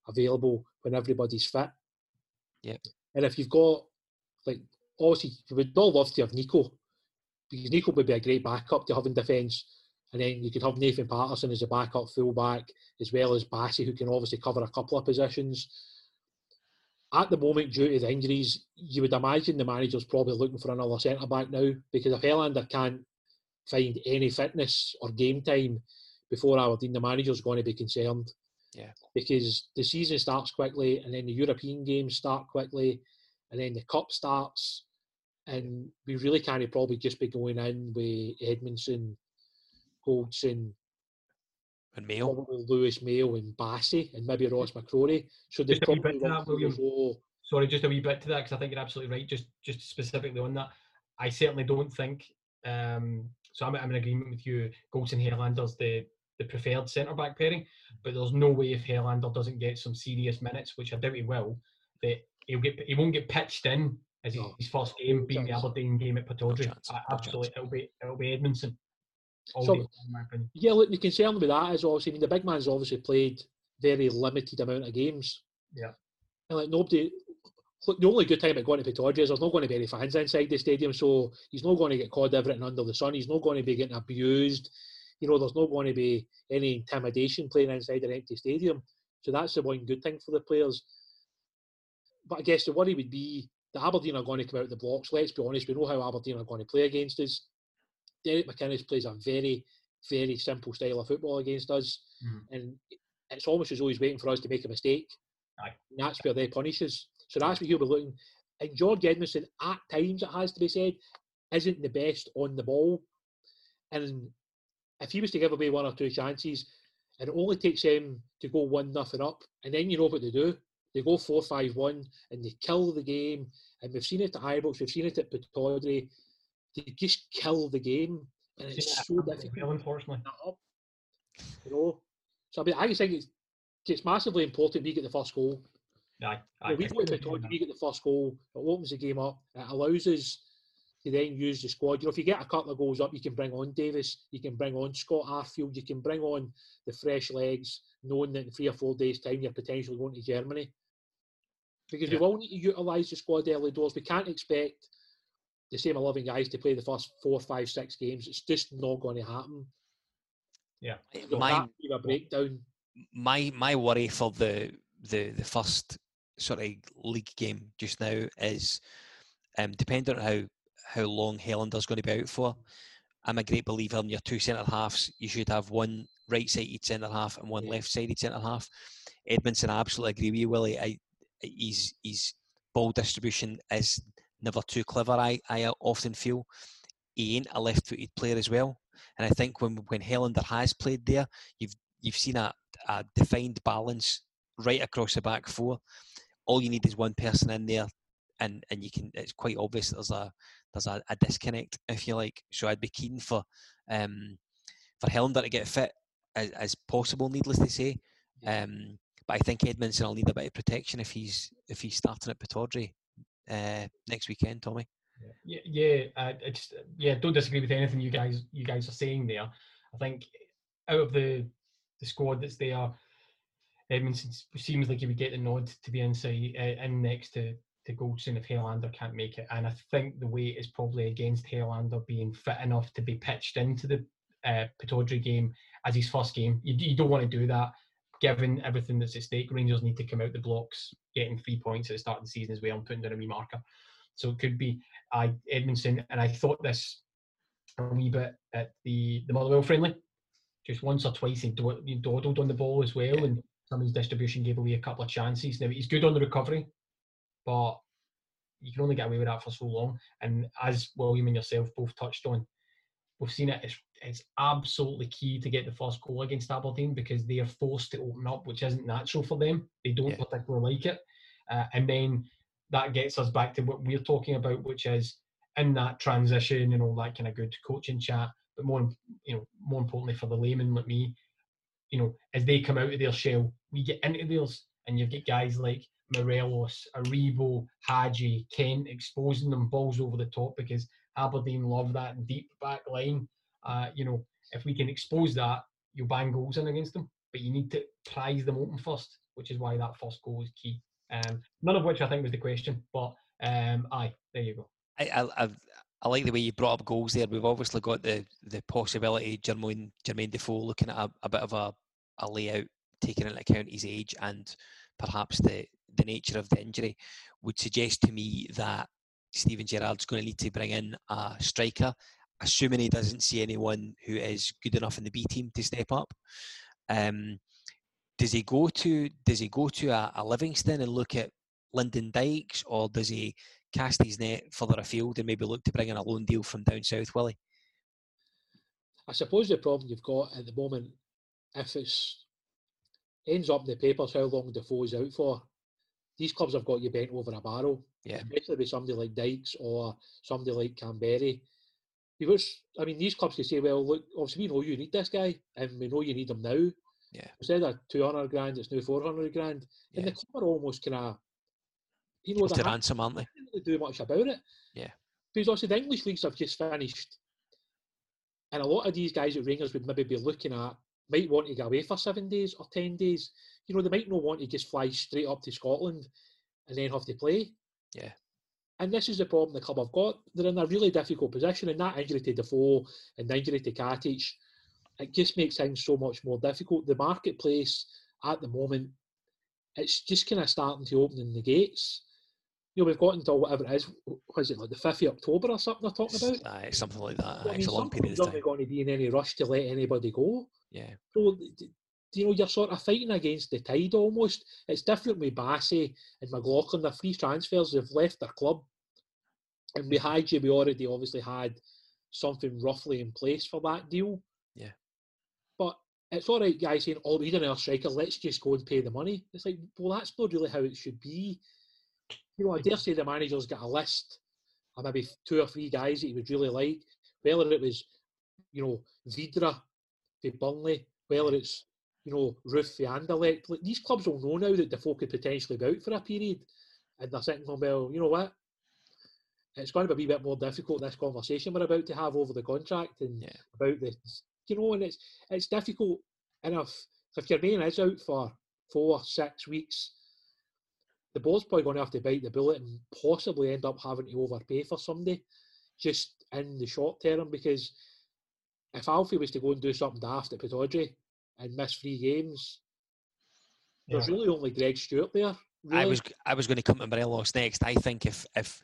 available when everybody's fit. Yep. And if you've got, like, obviously, we would all love to have Nico, because Nico would be a great backup to have in defence. And then you could have Nathan Patterson as a backup fullback, as well as Bassey, who can obviously cover a couple of positions. At the moment, due to the injuries, you would imagine the manager's probably looking for another centre back now because if Helander can't find any fitness or game time before Aberdeen, the manager's going to be concerned. Yeah. Because the season starts quickly and then the European games start quickly and then the cup starts and we really can't probably just be going in with Edmundson, Goldson, And Mayo. probably Lewis Mayo and Bassey and maybe Ross McCrorie. So Just probably bit to one that, William. sorry, just a wee bit to that because I think you're absolutely right. Just just specifically on that, I certainly don't think. Um, so I'm, I'm in agreement with you. Goldson Helander's the the preferred centre back pairing, but there's no way if Hairlander doesn't get some serious minutes, which I doubt he will, that he'll get he won't get pitched in as his, No. his first game, being the. Aberdeen game at Pittodrie. no Absolutely, it'll be it'll be Edmundson. So- day in my opinion. Yeah, look, the concern with that is obviously, I mean, the big man's obviously played very limited amount of games. Yeah. And like nobody, look, the only good time about going to Pittodrie is there's not going to be any fans inside the stadium, so he's not going to get called everything under the sun. He's not going to be getting abused. You know, there's not going to be any intimidation playing inside an empty stadium. So that's the one good thing for the players. But I guess the worry would be the Aberdeen are going to come out of the blocks. Let's be honest, we know how Aberdeen are going to play against us. Derek McInnes plays a very, very simple style of football against us, Mhm. and it's almost as though he's waiting for us to make a mistake. Aye. And that's where they punish us. So that's what he'll be looking. And George Edmundson, at times, it has to be said, isn't the best on the ball. And if he was to give away one or two chances, and it only takes him to go one nothing up, and then you know what they do. They go four five one and they kill the game. And we've seen it at Ibrox, we've seen it at Pittodrie. They just kill the game, and it's it at so difficult unfortunately. that up. You know, so I mean, I just think it's it's massively important we get the first goal. Aye, You know, aye, we go to we get the first goal. It opens the game up. It allows us to then use the squad. You know, if you get a couple of goals up, you can bring on Davis, you can bring on Scott Arfield, you can bring on the fresh legs, knowing that in three or four days' time you're potentially going to Germany. Because we Yeah. will need to utilise the squad early doors. We can't expect the same 11 guys to play the first four, five, six games. It's just not going to happen. Yeah. There'll My have to be a breakdown. my my worry for the the the first sort of league game just now is um, depending on how how long Helander's going to be out for. I'm a great believer in your two centre halves. You should have one right sided centre half and one Yeah. left sided centre half. Edmundson, I absolutely agree with you, Willie. I, his his ball distribution is never too clever. I I often feel he ain't a left footed player as well. And I think when when Helander has played there, you've you've seen a, a defined balance right across the back four. All you need is one person in there, and and you can. It's quite obvious there's a there's a, a disconnect, if you like. So I'd be keen for um for Helander to get fit as, as possible. Needless to say, um, but I think Edmundson will need a bit of protection if he's if he's starting at Pittodrie uh, next weekend. Tommy. Yeah, yeah, uh, I just yeah, don't disagree with anything you guys you guys are saying there. I think out of the the squad that's there, Edmundson seems like he would get the nod to be inside uh, in next to to Goldson if Helander can't make it, and I think the weight is probably against Helander being fit enough to be pitched into the uh, Pittodrie game as his first game. You, you don't want to do that. Given everything that's at stake, Rangers need to come out the blocks, getting three points at the start of the season as well, and putting down a wee marker. So it could be I Edmundson, and I thought this a wee bit at the the Motherwell friendly. Just once or twice he dawdled on the ball as well, and some of his distribution gave away a couple of chances. Now he's good on the recovery, but you can only get away with that for so long. And as William and yourself both touched on, we've seen it. It's, it's absolutely key to get the first goal against Aberdeen because they are forced to open up, which isn't natural for them. They don't Yeah. particularly like it, uh, and then that gets us back to what we're talking about, which is in that transition and all that kind of good coaching chat. But more, you know, more importantly for the layman like me, you know, as they come out of their shell, we get into theirs, and you've got guys like Morelos, Aribo, Hagi, Kent exposing them balls over the top because Aberdeen love that deep back line. Uh, you know, if we can expose that, you'll bang goals in against them. But you need to prize them open first, which is why that first goal is key. Um, none of which I think was the question, but um, aye, there you go. I, I, I, like the way you brought up goals there. We've obviously got the, the possibility Jermaine, Jermaine Defoe looking at a, a bit of a, a layout, taking into account his age and perhaps the the nature of the injury would suggest to me that Steven Gerrard's going to need to bring in a striker, assuming he doesn't see anyone who is good enough in the B team to step up. Um, does he go to does he go to a, a Livingston and look at Lyndon Dykes, or does he cast his net further afield and maybe look to bring in a loan deal from down south, Willie? I suppose the problem you've got at the moment, if it ends up in the papers how long Defoe's out for, these clubs have got you bent over a barrel. Yeah. Especially with somebody like Dykes or somebody like Kamberi. Because I mean these clubs can say, well look, obviously we know you need this guy and we know you need him now. Yeah. Instead of two hundred grand, it's now four hundred grand. Yeah. And the club are almost kinda you know, to ransom, aren't they? really do much about it. Yeah. Because obviously the English leagues have just finished. And a lot of these guys at Rangers would maybe be looking at might want to go away for seven days or ten days. You know, they might not want to just fly straight up to Scotland and then have to play. Yeah. And this is the problem the club have got. They're in a really difficult position, and that injury to Defoe and the injury to Katic, it just makes things so much more difficult. The marketplace at the moment, it's just kind of starting to open in the gates. You know, we've got until whatever it is, what is it, like the 5th of October or something they're talking about? Aye, something like that. It's a long period of time. going to be in any rush to let anybody go. Yeah. So, you know, you're sort of fighting against the tide almost. It's different with Bassey and McLaughlin. Their free transfers, they've left their club. And with Hagi, we already obviously had something roughly in place for that deal. Yeah. But it's all right, guys saying, oh, we need another striker, let's just go and pay the money. It's like, well, that's not really how it should be. You know, I dare say the manager's got a list of maybe two or three guys that he would really like, whether it was, you know, Vydra for Burnley, whether it's, you know, Roofe for Anderlecht. Like, these clubs will know now that Defoe could potentially be out for a period. And they're thinking, well, you know what? It's going to be a wee bit more difficult, this conversation we're about to have over the contract and Yeah. about this. you know, and it's it's difficult. enough. if, your main is out for four, six weeks, the board's probably going to have to bite the bullet and possibly end up having to overpay for somebody just in the short term because if Alfie was to go and do something daft at Pittodrie and miss three games, there's really only Greg Stewart there. Really. I was I was going to come to Morelos next. I think if if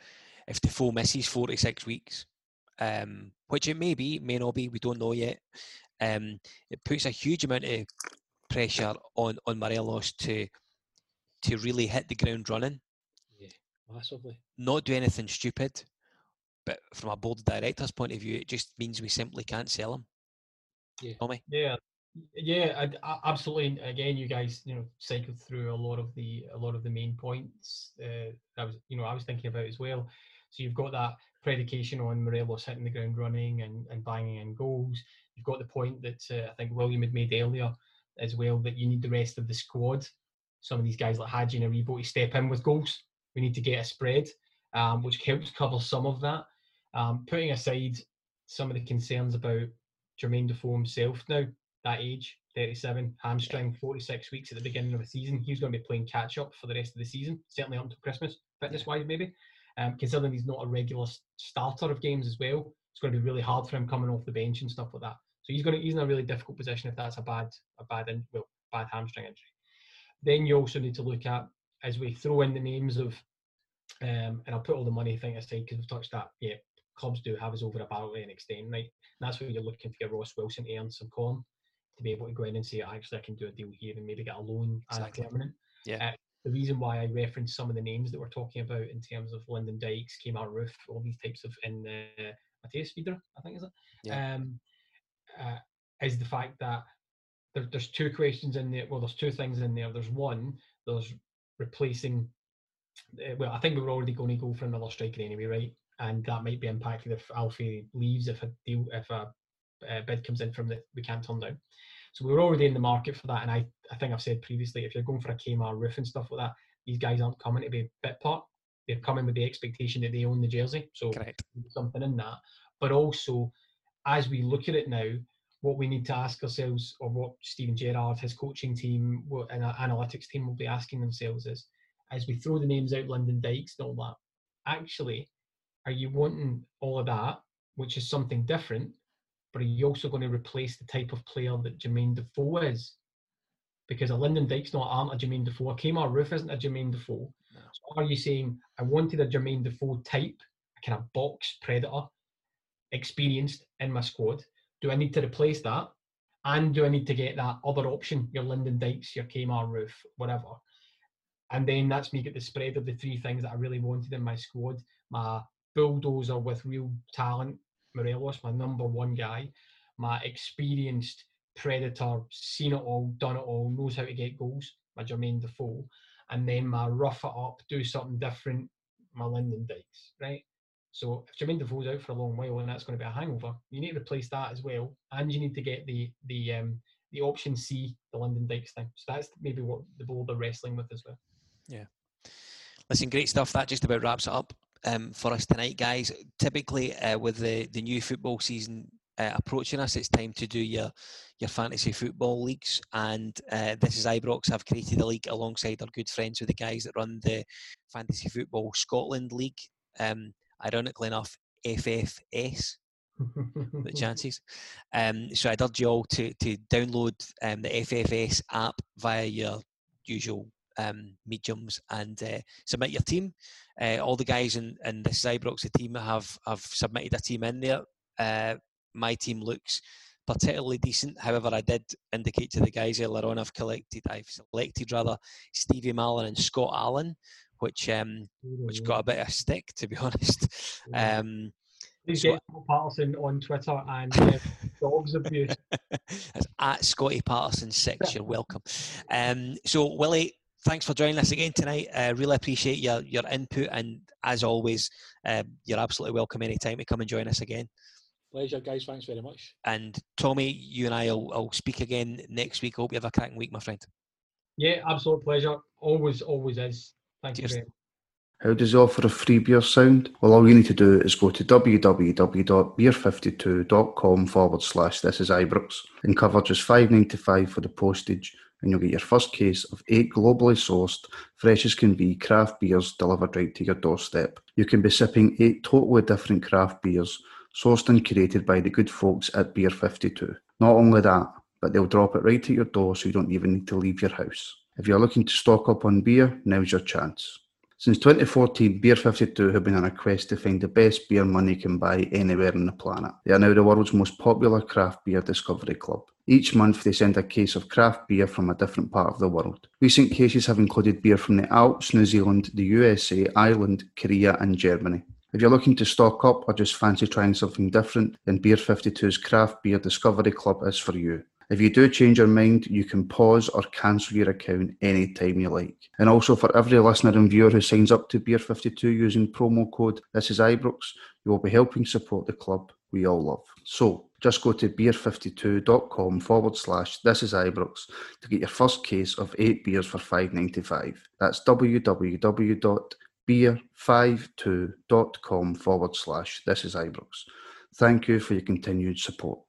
if Defoe misses four to six weeks, um, which it may be, may not be, we don't know yet. Um, it puts a huge amount of pressure on on Morelos to to really hit the ground running, Yeah, massively. not do anything stupid. But from a board of directors' point of view, it just means we simply can't sell him. Yeah. Tommy? Yeah, yeah, I, I- absolutely. Again, you guys, you know, cycled through a lot of the a lot of the main points. Uh, I was, you know, I was thinking about as well. So you've got that predication on Morelos hitting the ground running and, and banging in goals. You've got the point that uh, I think William had made earlier as well that you need the rest of the squad. Some of these guys like Hagi and Aribo to step in with goals. We need to get a spread, um, which helps cover some of that. Um, putting aside some of the concerns about Jermaine Defoe himself now, that age, 37, hamstring, 46 weeks at the beginning of the season. He's going to be playing catch up for the rest of the season, certainly up until Christmas, fitness wise, maybe. Um, considering he's not a regular starter of games as well, it's going to be really hard for him coming off the bench and stuff like that. So he's going to he's in a really difficult position if that's a bad a bad in, well bad hamstring injury. Then you also need to look at as we throw in the names of, um, and I'll put all the money thing aside because we've touched that. Yeah, clubs do have us over a barrel to an extent, right? And that's where you're looking to get Ross Wilson to earn some corn to be able to go in and say, actually, I can do a deal here and maybe get a loan Exactly. and a permanent. Yeah. Uh, the reason why I referenced some of the names that we're talking about in terms of Lyndon Dykes, Kemar Roofe, all these types of, in uh, Matthias Fiedler, I think is it? Yeah. Um, uh, is the fact that there, there's two questions in there. Well, there's two things in there. There's one, there's replacing. Uh, well, I think we were already going to go for another striker anyway, right? And that might be impacted if Alfie leaves, if a deal, if a, uh bid comes in from that we can't turn down. So we were already in the market for that, and I, I think I've said previously, if you're going for a Kemar Roofe and stuff like that, these guys aren't coming to be bit part. They're coming with the expectation that they own the jersey. So Correct. something in that. But also, as we look at it now, what we need to ask ourselves, or what Steven Gerrard, his coaching team, and our analytics team will be asking themselves is, as we throw the names out, Lyndon Dykes and all that, actually, are you wanting all of that, which is something different, but are you also going to replace the type of player that Jermaine Defoe is? because a Lyndon Dykes not aren't a Jermaine Defoe. A Roofe isn't a Jermaine Defoe. No. So are you saying I wanted a Jermaine Defoe type, a kind of box predator, experienced in my squad? Do I need to replace that? And do I need to get that other option, your Lyndon Dykes, your Kemar Roofe, whatever? And then that's me get the spread of the three things that I really wanted in my squad. My bulldozer with real talent, Morelos, my number one guy, my experienced predator, seen it all, done it all, knows how to get goals, my Jermaine Defoe, and then my rough it up, do something different, my Lyndon Dykes, right? So if Jermaine Defoe's out for a long while and that's going to be a hangover, you need to replace that as well, and you need to get the the um, the option C, the Lyndon Dykes thing. So that's maybe what the board are wrestling with as well. Yeah. Listen, great stuff. That just about wraps it up um, for us tonight, guys. Typically, uh, with the the new football season uh, approaching us, it's time to do your your fantasy football leagues. And uh, this is Ibrox. I've created a league alongside our good friends with the guys that run the Fantasy Football Scotland League. Um, ironically enough, FFS. the chances. Um, so I'd urge you all to to download um, the FFS app via your usual um, mediums and uh, submit your team. Uh, all the guys in, in the Cybrox team have have submitted a team in there. Uh, my team looks particularly decent. However, I did indicate to the guys earlier on I've collected, I've selected rather Stevie Mallan and Scott Allan, which um, which got a bit of stick to be honest. Um, Please get Scott Patterson on Twitter and uh, dogs abuse. That's at Scotty Patterson six. You're welcome. Um, so Willie, thanks for joining us again tonight. Uh, really appreciate your your input, and as always, uh, you're absolutely welcome anytime to come and join us again. Pleasure, guys. Thanks very much. And Tommy, you and I will will speak again next week. Hope you have a cracking week, my friend. Yeah, absolute pleasure. Always, always is. Thank Cheers. you. How does the offer of free beer sound? Well, all you need to do is go to www.beer52.com forward slash this is Ibrox and cover just five ninety five for the postage and you'll get your first case of eight globally sourced, fresh as can be craft beers delivered right to your doorstep. You can be sipping eight totally different craft beers sourced and curated by the good folks at Beer 52. Not only that, but they'll drop it right to your door so you don't even need to leave your house. If you're looking to stock up on beer, now's your chance. Since 2014, Beer 52 have been on a quest to find the best beer money can buy anywhere on the planet. They are now the world's most popular craft beer discovery club. Each month, they send a case of craft beer from a different part of the world. Recent cases have included beer from the Alps, New Zealand, the USA, Ireland, Korea, and Germany. If you're looking to stock up or just fancy trying something different, then Beer 52's Craft Beer Discovery Club is for you. If you do change your mind, you can pause or cancel your account anytime you like. And also for every listener and viewer who signs up to Beer 52 using promo code This is Ibrox, you will be helping support the club we all love. So just go to beer52.com forward slash This is Ibrox to get your first case of eight beers for five ninety five. That's www beer52.com forward slash this is Ibrox. Thank you for your continued support.